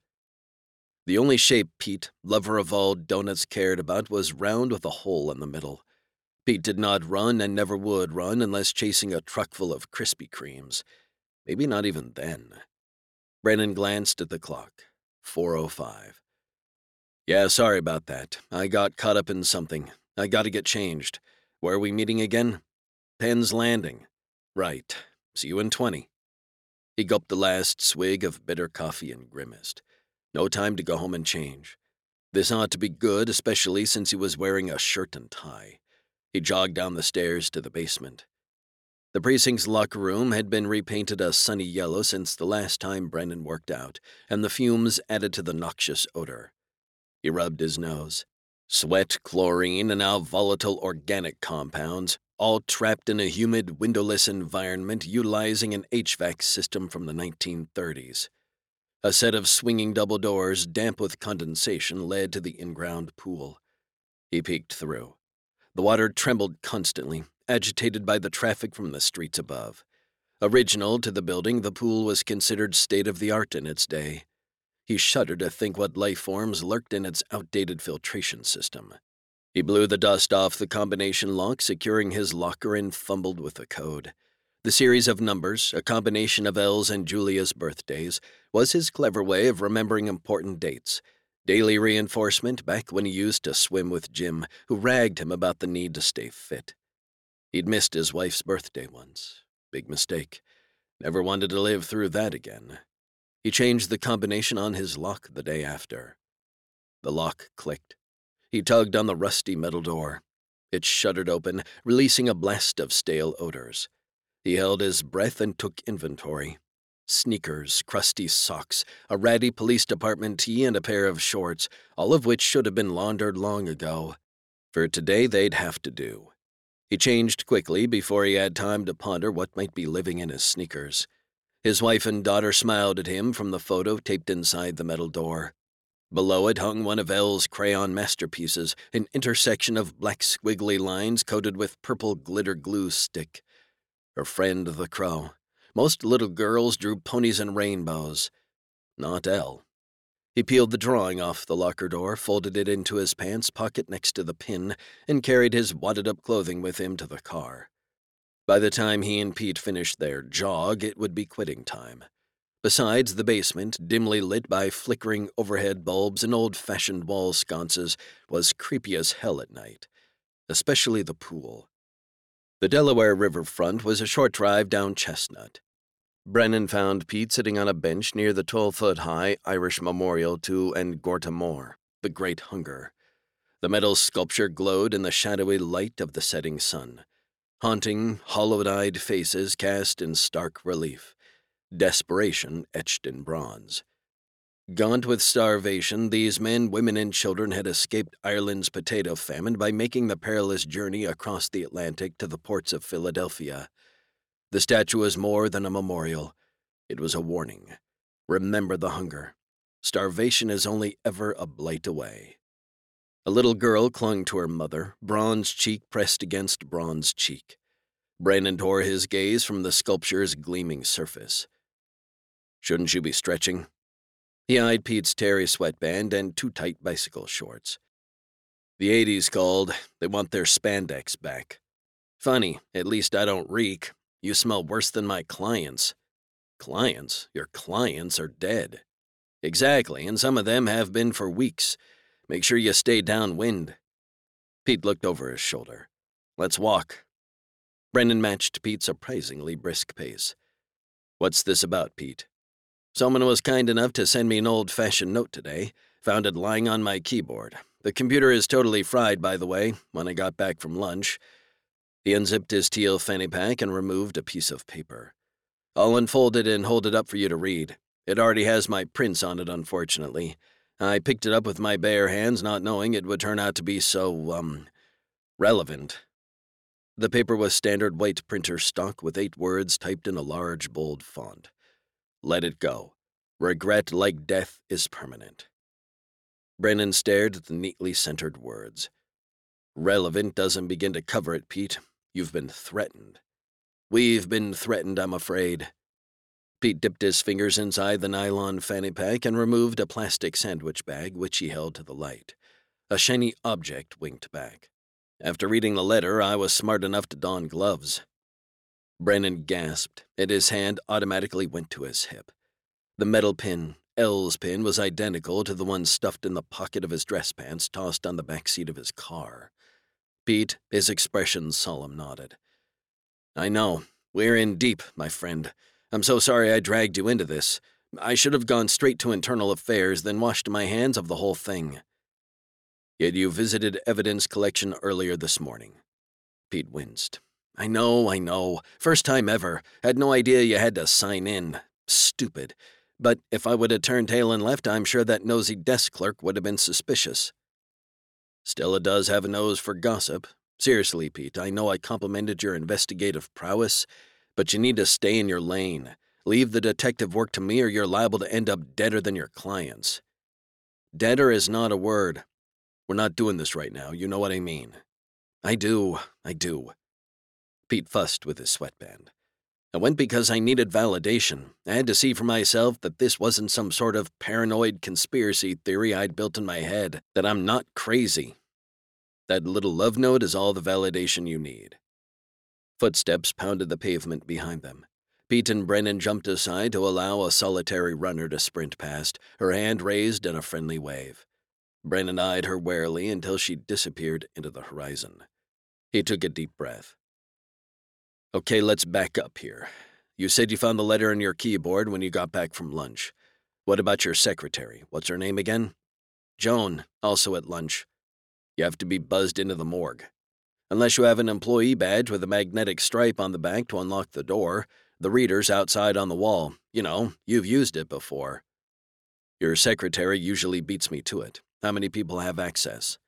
The only shape Pete, lover of all donuts, cared about was round with a hole in the middle. Pete did not run and never would run unless chasing a truck full of Krispy Kremes. Maybe not even then. Brennan glanced at the clock. 4.05. Yeah, sorry about that. I got caught up in something. I gotta get changed. Where are we meeting again? Penn's Landing. Right. See you in 20. He gulped the last swig of bitter coffee and grimaced. No time to go home and change. This ought to be good, especially since he was wearing a shirt and tie. He jogged down the stairs to the basement. The precinct's locker room had been repainted a sunny yellow since the last time Brennan worked out, and the fumes added to the noxious odor. He rubbed his nose. Sweat, chlorine, and now volatile organic compounds, all trapped in a humid, windowless environment utilizing an HVAC system from the 1930s. A set of swinging double doors, damp with condensation, led to the in ground pool. He peeked through. The water trembled constantly, agitated by the traffic from the streets above. Original to the building, the pool was considered state of the art in its day. He shuddered to think what life forms lurked in its outdated filtration system. He blew the dust off the combination lock, securing his locker, and fumbled with the code. The series of numbers, a combination of Elle's and Julia's birthdays, was his clever way of remembering important dates. Daily reinforcement back when he used to swim with Jim, who ragged him about the need to stay fit. He'd missed his wife's birthday once. Big mistake. Never wanted to live through that again. He changed the combination on his lock the day after. The lock clicked. He tugged on the rusty metal door. It shuddered open, releasing a blast of stale odors. He held his breath and took inventory. Sneakers, crusty socks, a ratty police department tee, and a pair of shorts, all of which should have been laundered long ago. For today, they'd have to do. He changed quickly before he had time to ponder what might be living in his sneakers. His wife and daughter smiled at him from the photo taped inside the metal door. Below it hung one of Elle's crayon masterpieces, an intersection of black squiggly lines coated with purple glitter glue stick. Her friend the crow. Most little girls drew ponies and rainbows. Not Elle. He peeled the drawing off the locker door, folded it into his pants pocket next to the pin, and carried his wadded up clothing with him to the car. By the time he and Pete finished their jog, it would be quitting time. Besides, the basement, dimly lit by flickering overhead bulbs and old fashioned wall sconces, was creepy as hell at night, especially the pool. The Delaware River front was a short drive down Chestnut. Brennan found Pete sitting on a bench near the 12 foot high Irish memorial to An Gorta Mór, the Great Hunger. The metal sculpture glowed in the shadowy light of the setting sun haunting, hollow eyed faces cast in stark relief, desperation etched in bronze. Gaunt with starvation, these men, women, and children had escaped Ireland's potato famine by making the perilous journey across the Atlantic to the ports of Philadelphia. The statue was more than a memorial, it was a warning. Remember the hunger. Starvation is only ever a blight away. A little girl clung to her mother, bronze cheek pressed against bronze cheek. Brennan tore his gaze from the sculpture's gleaming surface. Shouldn't you be stretching? He eyed Pete's terry sweatband and too tight bicycle shorts. The 80s called. They want their spandex back. Funny, at least I don't reek. You smell worse than my clients. Clients? Your clients are dead. Exactly, and some of them have been for weeks. Make sure you stay downwind. Pete looked over his shoulder. Let's walk. Brennan matched Pete's surprisingly brisk pace. What's this about, Pete? Someone was kind enough to send me an old fashioned note today. Found it lying on my keyboard. The computer is totally fried, by the way, when I got back from lunch. He unzipped his teal fanny pack and removed a piece of paper. I'll unfold it and hold it up for you to read. It already has my prints on it, unfortunately. I picked it up with my bare hands, not knowing it would turn out to be so, um, relevant. The paper was standard white printer stock with eight words typed in a large, bold font. Let it go. Regret, like death, is permanent. Brennan stared at the neatly centered words. Relevant doesn't begin to cover it, Pete. You've been threatened. We've been threatened, I'm afraid. Pete dipped his fingers inside the nylon fanny pack and removed a plastic sandwich bag which he held to the light. A shiny object winked back. After reading the letter, I was smart enough to don gloves. Brennan gasped, and his hand automatically went to his hip. The metal pin, Elle's pin, was identical to the one stuffed in the pocket of his dress pants tossed on the back seat of his car. Pete, his expression solemn, nodded. I know. We're in deep, my friend. I'm so sorry I dragged you into this. I should have gone straight to internal affairs, then washed my hands of the whole thing. Yet you visited evidence collection earlier this morning. Pete winced. I know, I know. First time ever. Had no idea you had to sign in. Stupid. But if I would have turned tail and left, I'm sure that nosy desk clerk would have been suspicious. Stella does have a nose for gossip. Seriously, Pete, I know I complimented your investigative prowess, but you need to stay in your lane. Leave the detective work to me, or you're liable to end up deader than your clients. Deader is not a word. We're not doing this right now, you know what I mean. I do, I do. Pete fussed with his sweatband. I went because I needed validation. I had to see for myself that this wasn't some sort of paranoid conspiracy theory I'd built in my head, that I'm not crazy. That little love note is all the validation you need. Footsteps pounded the pavement behind them. Pete and Brennan jumped aside to allow a solitary runner to sprint past, her hand raised in a friendly wave. Brennan eyed her warily until she disappeared into the horizon. He took a deep breath. Okay, let's back up here. You said you found the letter on your keyboard when you got back from lunch. What about your secretary? What's her name again? Joan, also at lunch. You have to be buzzed into the morgue. Unless you have an employee badge with a magnetic stripe on the back to unlock the door, the reader's outside on the wall. You know, you've used it before. Your secretary usually beats me to it. How many people have access?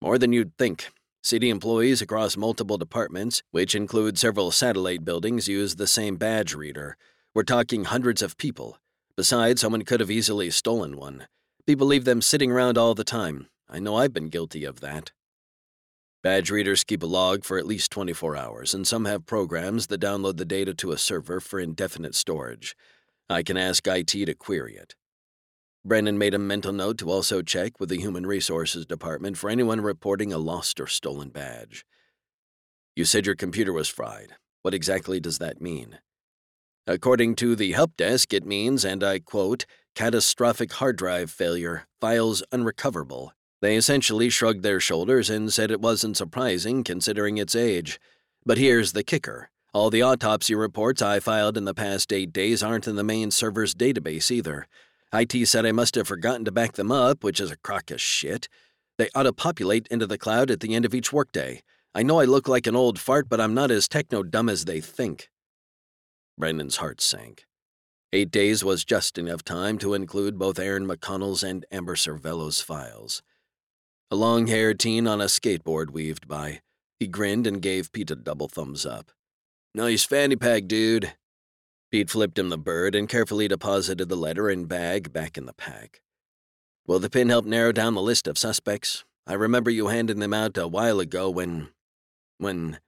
More than you'd think. City employees across multiple departments, which include several satellite buildings, use the same badge reader. We're talking hundreds of people. Besides, someone could have easily stolen one. People leave them sitting around all the time. I know I've been guilty of that. Badge readers keep a log for at least 24 hours, and some have programs that download the data to a server for indefinite storage. I can ask IT to query it. Brennan made a mental note to also check with the Human Resources Department for anyone reporting a lost or stolen badge. You said your computer was fried. What exactly does that mean? According to the help desk, it means, and I quote, catastrophic hard drive failure, files unrecoverable. They essentially shrugged their shoulders and said it wasn't surprising considering its age. But here's the kicker. All the autopsy reports I filed in the past eight days aren't in the main server's database either. IT said I must have forgotten to back them up, which is a crock of shit. They auto-populate into the cloud at the end of each workday. I know I look like an old fart, but I'm not as techno-dumb as they think. Brennan's heart sank. Eight days was just enough time to include both Erin McConnell's and Amber Cervello's files. A long-haired teen on a skateboard weaved by. He grinned and gave Pete a double thumbs up. Nice fanny pack, dude. Pete flipped him the bird and carefully deposited the letter and bag back in the pack. Will the pin help narrow down the list of suspects? I remember you handing them out a while ago when. when.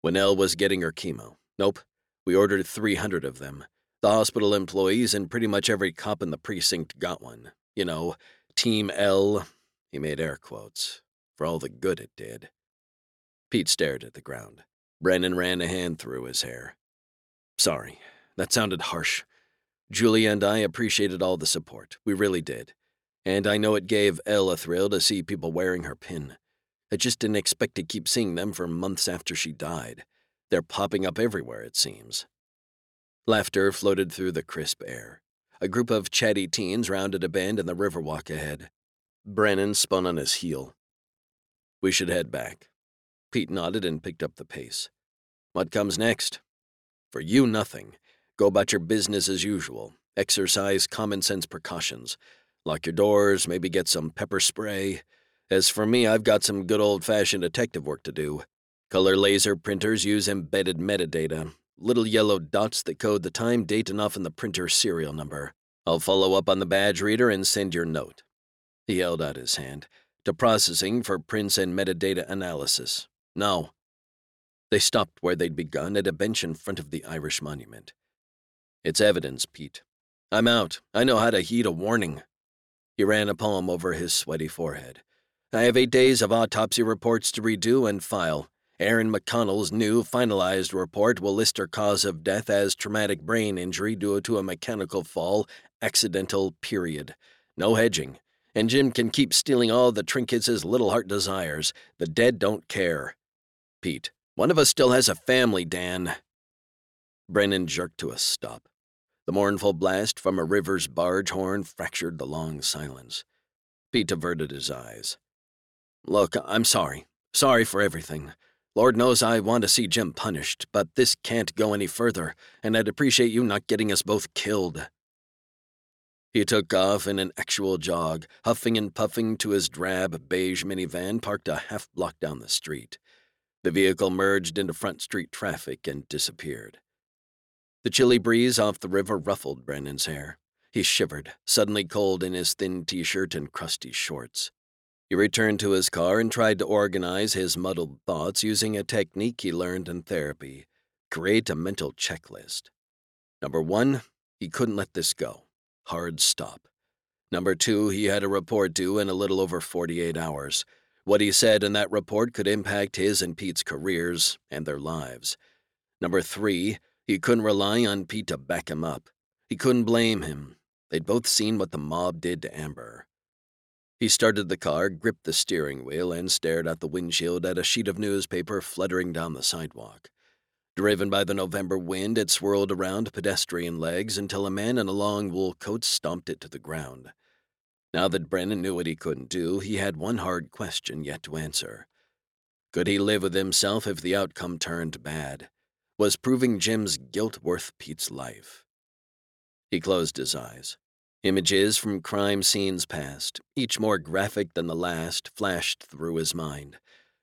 when Elle was getting her chemo. Nope. We ordered 300 of them. The hospital employees and pretty much every cop in the precinct got one. You know, Team Elle. He made air quotes. For all the good it did. Pete stared at the ground. Brennan ran a hand through his hair. Sorry, that sounded harsh. Julia and I appreciated all the support. We really did. And I know it gave Elle a thrill to see people wearing her pin. I just didn't expect to keep seeing them for months after she died. They're popping up everywhere, it seems. Laughter floated through the crisp air. A group of chatty teens rounded a bend in the riverwalk ahead. Brennan spun on his heel. We should head back. Pete nodded and picked up the pace. What comes next? For you, nothing. Go about your business as usual. Exercise common sense precautions. Lock your doors, maybe get some pepper spray. As for me, I've got some good old fashioned detective work to do. Color laser printers use embedded metadata, little yellow dots that code the time, date, and often the printer's serial number. I'll follow up on the badge reader and send your note. He held out his hand. To processing for prints and metadata analysis. No, they stopped where they'd begun at a bench in front of the Irish monument. It's evidence, Pete. I'm out. I know how to heed a warning. He ran a palm over his sweaty forehead. I have eight days of autopsy reports to redo and file. Erin McConnell's new, finalized report will list her cause of death as traumatic brain injury due to a mechanical fall, accidental, period. No hedging. And Jim can keep stealing all the trinkets his little heart desires. The dead don't care. Pete, one of us still has a family, Dan. Brennan jerked to a stop. The mournful blast from a river's barge horn fractured the long silence. Pete averted his eyes. Look, I'm sorry. Sorry for everything. Lord knows I want to see Jim punished, but this can't go any further, and I'd appreciate you not getting us both killed. He took off in an actual jog, huffing and puffing to his drab beige minivan parked a half block down the street. The vehicle merged into Front Street traffic and disappeared. The chilly breeze off the river ruffled Brennan's hair. He shivered, suddenly cold in his thin t shirt and crusty shorts. He returned to his car and tried to organize his muddled thoughts using a technique he learned in therapy create a mental checklist. Number one, he couldn't let this go. Hard stop. Number two, he had a report due in a little over 48 hours. What he said in that report could impact his and Pete's careers and their lives. Number three, he couldn't rely on Pete to back him up. He couldn't blame him. They'd both seen what the mob did to Amber. He started the car, gripped the steering wheel, and stared out the windshield at a sheet of newspaper fluttering down the sidewalk. Driven by the November wind, it swirled around pedestrian legs until a man in a long wool coat stomped it to the ground. Now that Brennan knew what he couldn't do, he had one hard question yet to answer. Could he live with himself if the outcome turned bad? Was proving Jim's guilt worth Pete's life? He closed his eyes. Images from crime scenes past, each more graphic than the last, flashed through his mind.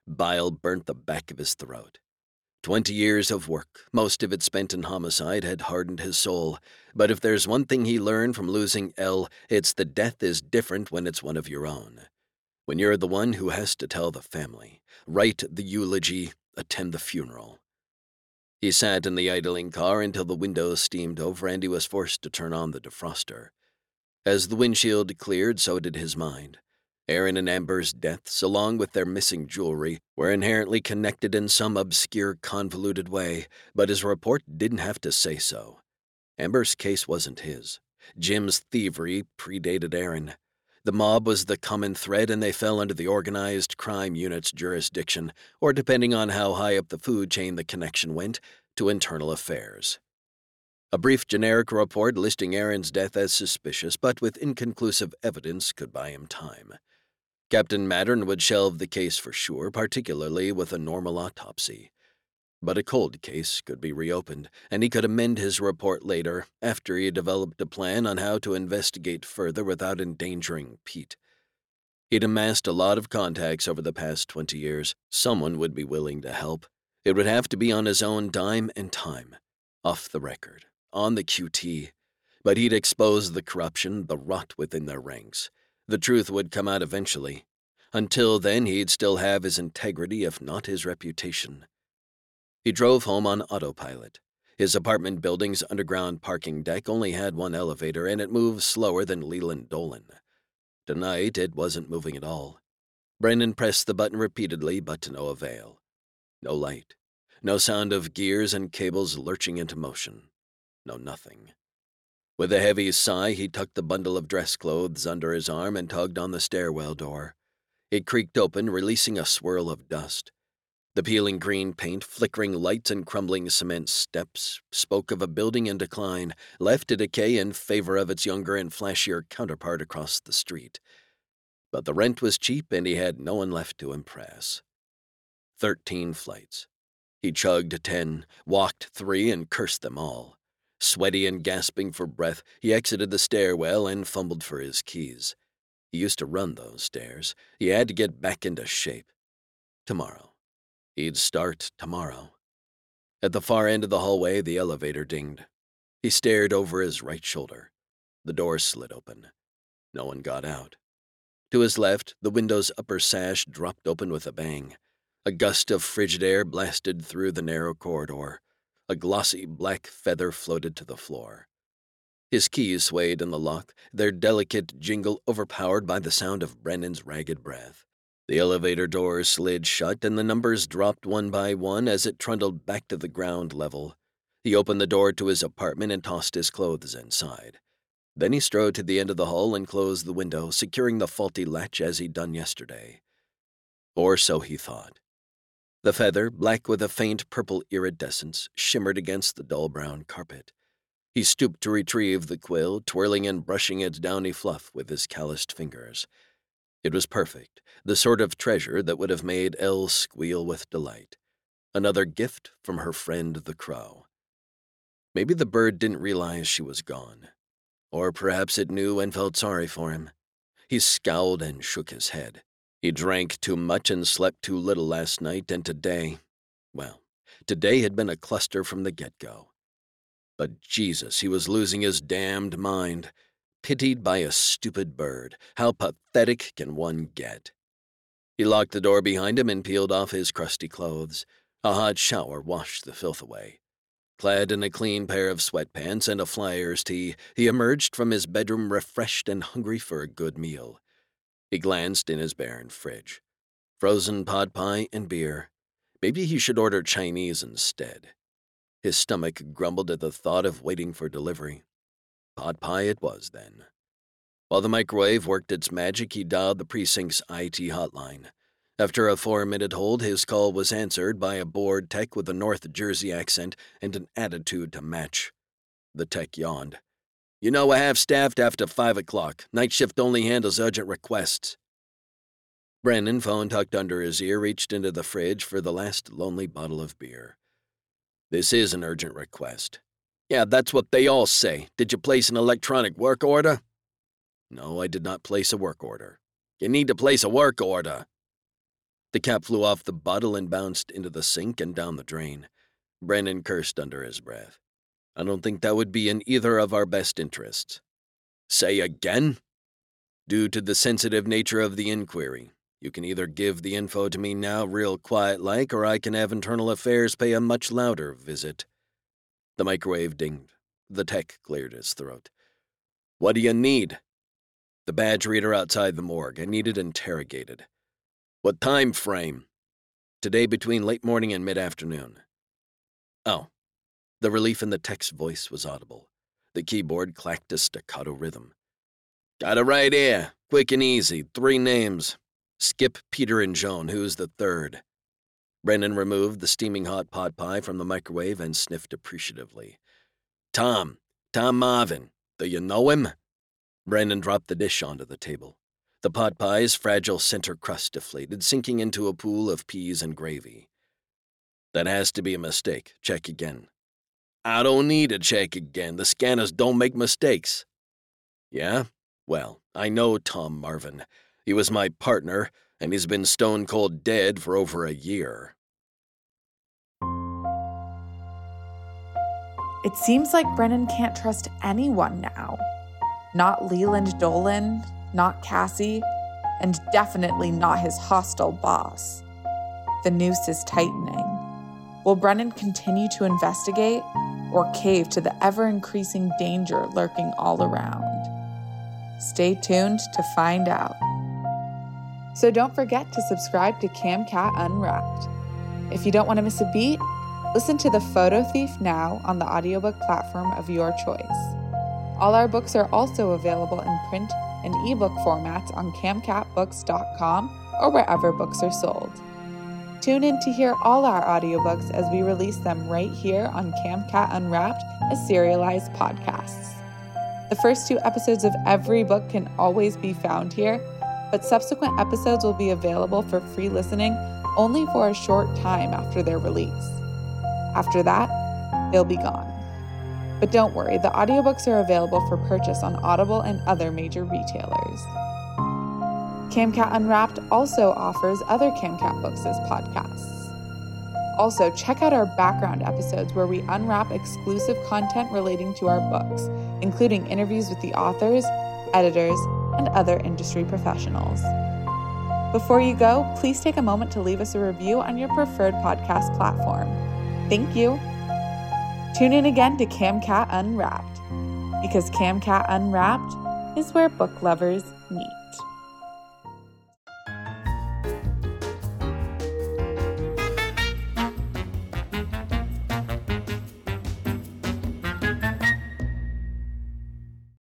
Bile burnt the back of his throat. Twenty years of work, most of it spent in homicide, had hardened his soul. But if there's one thing he learned from losing Elle, it's that death is different when it's one of your own. When you're the one who has to tell the family, write the eulogy, attend the funeral. He sat in the idling car until the windows steamed over and he was forced to turn on the defroster. As the windshield cleared, so did his mind. Erin and Amber's deaths, along with their missing jewelry, were inherently connected in some obscure, convoluted way, but his report didn't have to say so. Amber's case wasn't his. Jim's thievery predated Erin. The mob was the common thread, and they fell under the organized crime unit's jurisdiction, or depending on how high up the food chain the connection went, to internal affairs. A brief generic report listing Erin's death as suspicious, but with inconclusive evidence, could buy him time. Captain Mattern would shelve the case for sure, particularly with a normal autopsy. But a cold case could be reopened, and he could amend his report later after he developed a plan on how to investigate further without endangering Pete. He'd amassed a lot of contacts over the past 20 years. Someone would be willing to help. It would have to be on his own dime and time, off the record, on the QT. But he'd expose the corruption, the rot within their ranks. The truth would come out eventually. Until then, he'd still have his integrity, if not his reputation. He drove home on autopilot. His apartment building's underground parking deck only had one elevator, and it moved slower than Leland Dolan. Tonight, it wasn't moving at all. Brennan pressed the button repeatedly, but to no avail. No light. No sound of gears and cables lurching into motion. No nothing. With a heavy sigh, he tucked the bundle of dress clothes under his arm and tugged on the stairwell door. It creaked open, releasing a swirl of dust. The peeling green paint, flickering lights, and crumbling cement steps spoke of a building in decline, left to decay in favor of its younger and flashier counterpart across the street. But the rent was cheap, and he had no one left to impress. Thirteen flights. He chugged ten, walked three, and cursed them all. Sweaty and gasping for breath, he exited the stairwell and fumbled for his keys. He used to run those stairs. He had to get back into shape. Tomorrow. He'd start tomorrow. At the far end of the hallway, the elevator dinged. He stared over his right shoulder. The door slid open. No one got out. To his left, the window's upper sash dropped open with a bang. A gust of frigid air blasted through the narrow corridor. A glossy black feather floated to the floor. His keys swayed in the lock, their delicate jingle overpowered by the sound of Brennan's ragged breath. The elevator doors slid shut and the numbers dropped one by one as it trundled back to the ground level. He opened the door to his apartment and tossed his clothes inside. Then he strode to the end of the hall and closed the window, securing the faulty latch as he'd done yesterday. Or so he thought. The feather, black with a faint purple iridescence, shimmered against the dull brown carpet. He stooped to retrieve the quill, twirling and brushing its downy fluff with his calloused fingers. It was perfect, the sort of treasure that would have made Elle squeal with delight. Another gift from her friend the crow. Maybe the bird didn't realize she was gone. Or perhaps it knew and felt sorry for him. He scowled and shook his head. He drank too much and slept too little last night, and today, well, today had been a cluster from the get go. But Jesus, he was losing his damned mind. Pitied by a stupid bird. How pathetic can one get? He locked the door behind him and peeled off his crusty clothes. A hot shower washed the filth away. Clad in a clean pair of sweatpants and a flyer's tee, he emerged from his bedroom refreshed and hungry for a good meal. He glanced in his barren fridge. Frozen pot pie and beer. Maybe he should order Chinese instead. His stomach grumbled at the thought of waiting for delivery. Pot pie it was, then. While the microwave worked its magic, he dialed the precinct's IT hotline. After a four minute hold, his call was answered by a bored tech with a North Jersey accent and an attitude to match. The tech yawned. You know, I have staffed after five o'clock. Night shift only handles urgent requests. Brennan, phone tucked under his ear, reached into the fridge for the last lonely bottle of beer. This is an urgent request. Yeah, that's what they all say. Did you place an electronic work order? No, I did not place a work order. You need to place a work order. The cap flew off the bottle and bounced into the sink and down the drain. Brennan cursed under his breath. I don't think that would be in either of our best interests. Say again? Due to the sensitive nature of the inquiry, you can either give the info to me now, real quiet like, or I can have internal affairs pay a much louder visit. The microwave dinged. The tech cleared his throat. What do you need? The badge reader outside the morgue. I needed interrogated. What time frame? Today between late morning and mid afternoon. Oh. The relief in the tech's voice was audible. The keyboard clacked a staccato rhythm. Got it right here. Quick and easy. Three names. Skip, Peter, and Joan. Who's the third? Brennan removed the steaming hot pot pie from the microwave and sniffed appreciatively. Tom. Tom Marvin. Do you know him? Brennan dropped the dish onto the table. The pot pie's fragile center crust deflated, sinking into a pool of peas and gravy. That has to be a mistake. Check again. I don't need to check again. The scanners don't make mistakes. Yeah? Well, I know Tom Marvin. He was my partner, and he's been stone cold dead for over a year. It seems like Brennan can't trust anyone now. Not Leland Dolan, not Cassie, and definitely not his hostile boss. The noose is tightening. Will Brennan continue to investigate or cave to the ever increasing danger lurking all around? Stay tuned to find out. So don't forget to subscribe to CamCat Unwrapped. If you don't want to miss a beat, listen to The Photo Thief now on the audiobook platform of your choice. All our books are also available in print and ebook formats on camcatbooks.com or wherever books are sold. Tune in to hear all our audiobooks as we release them right here on CamCat Unwrapped as serialized podcasts. The first two episodes of every book can always be found here, but subsequent episodes will be available for free listening only for a short time after their release. After that, they'll be gone. But don't worry, the audiobooks are available for purchase on Audible and other major retailers. CamCat Unwrapped also offers other CamCat books as podcasts. Also, check out our background episodes where we unwrap exclusive content relating to our books, including interviews with the authors, editors, and other industry professionals. Before you go, please take a moment to leave us a review on your preferred podcast platform. Thank you. Tune in again to CamCat Unwrapped, because CamCat Unwrapped is where book lovers meet.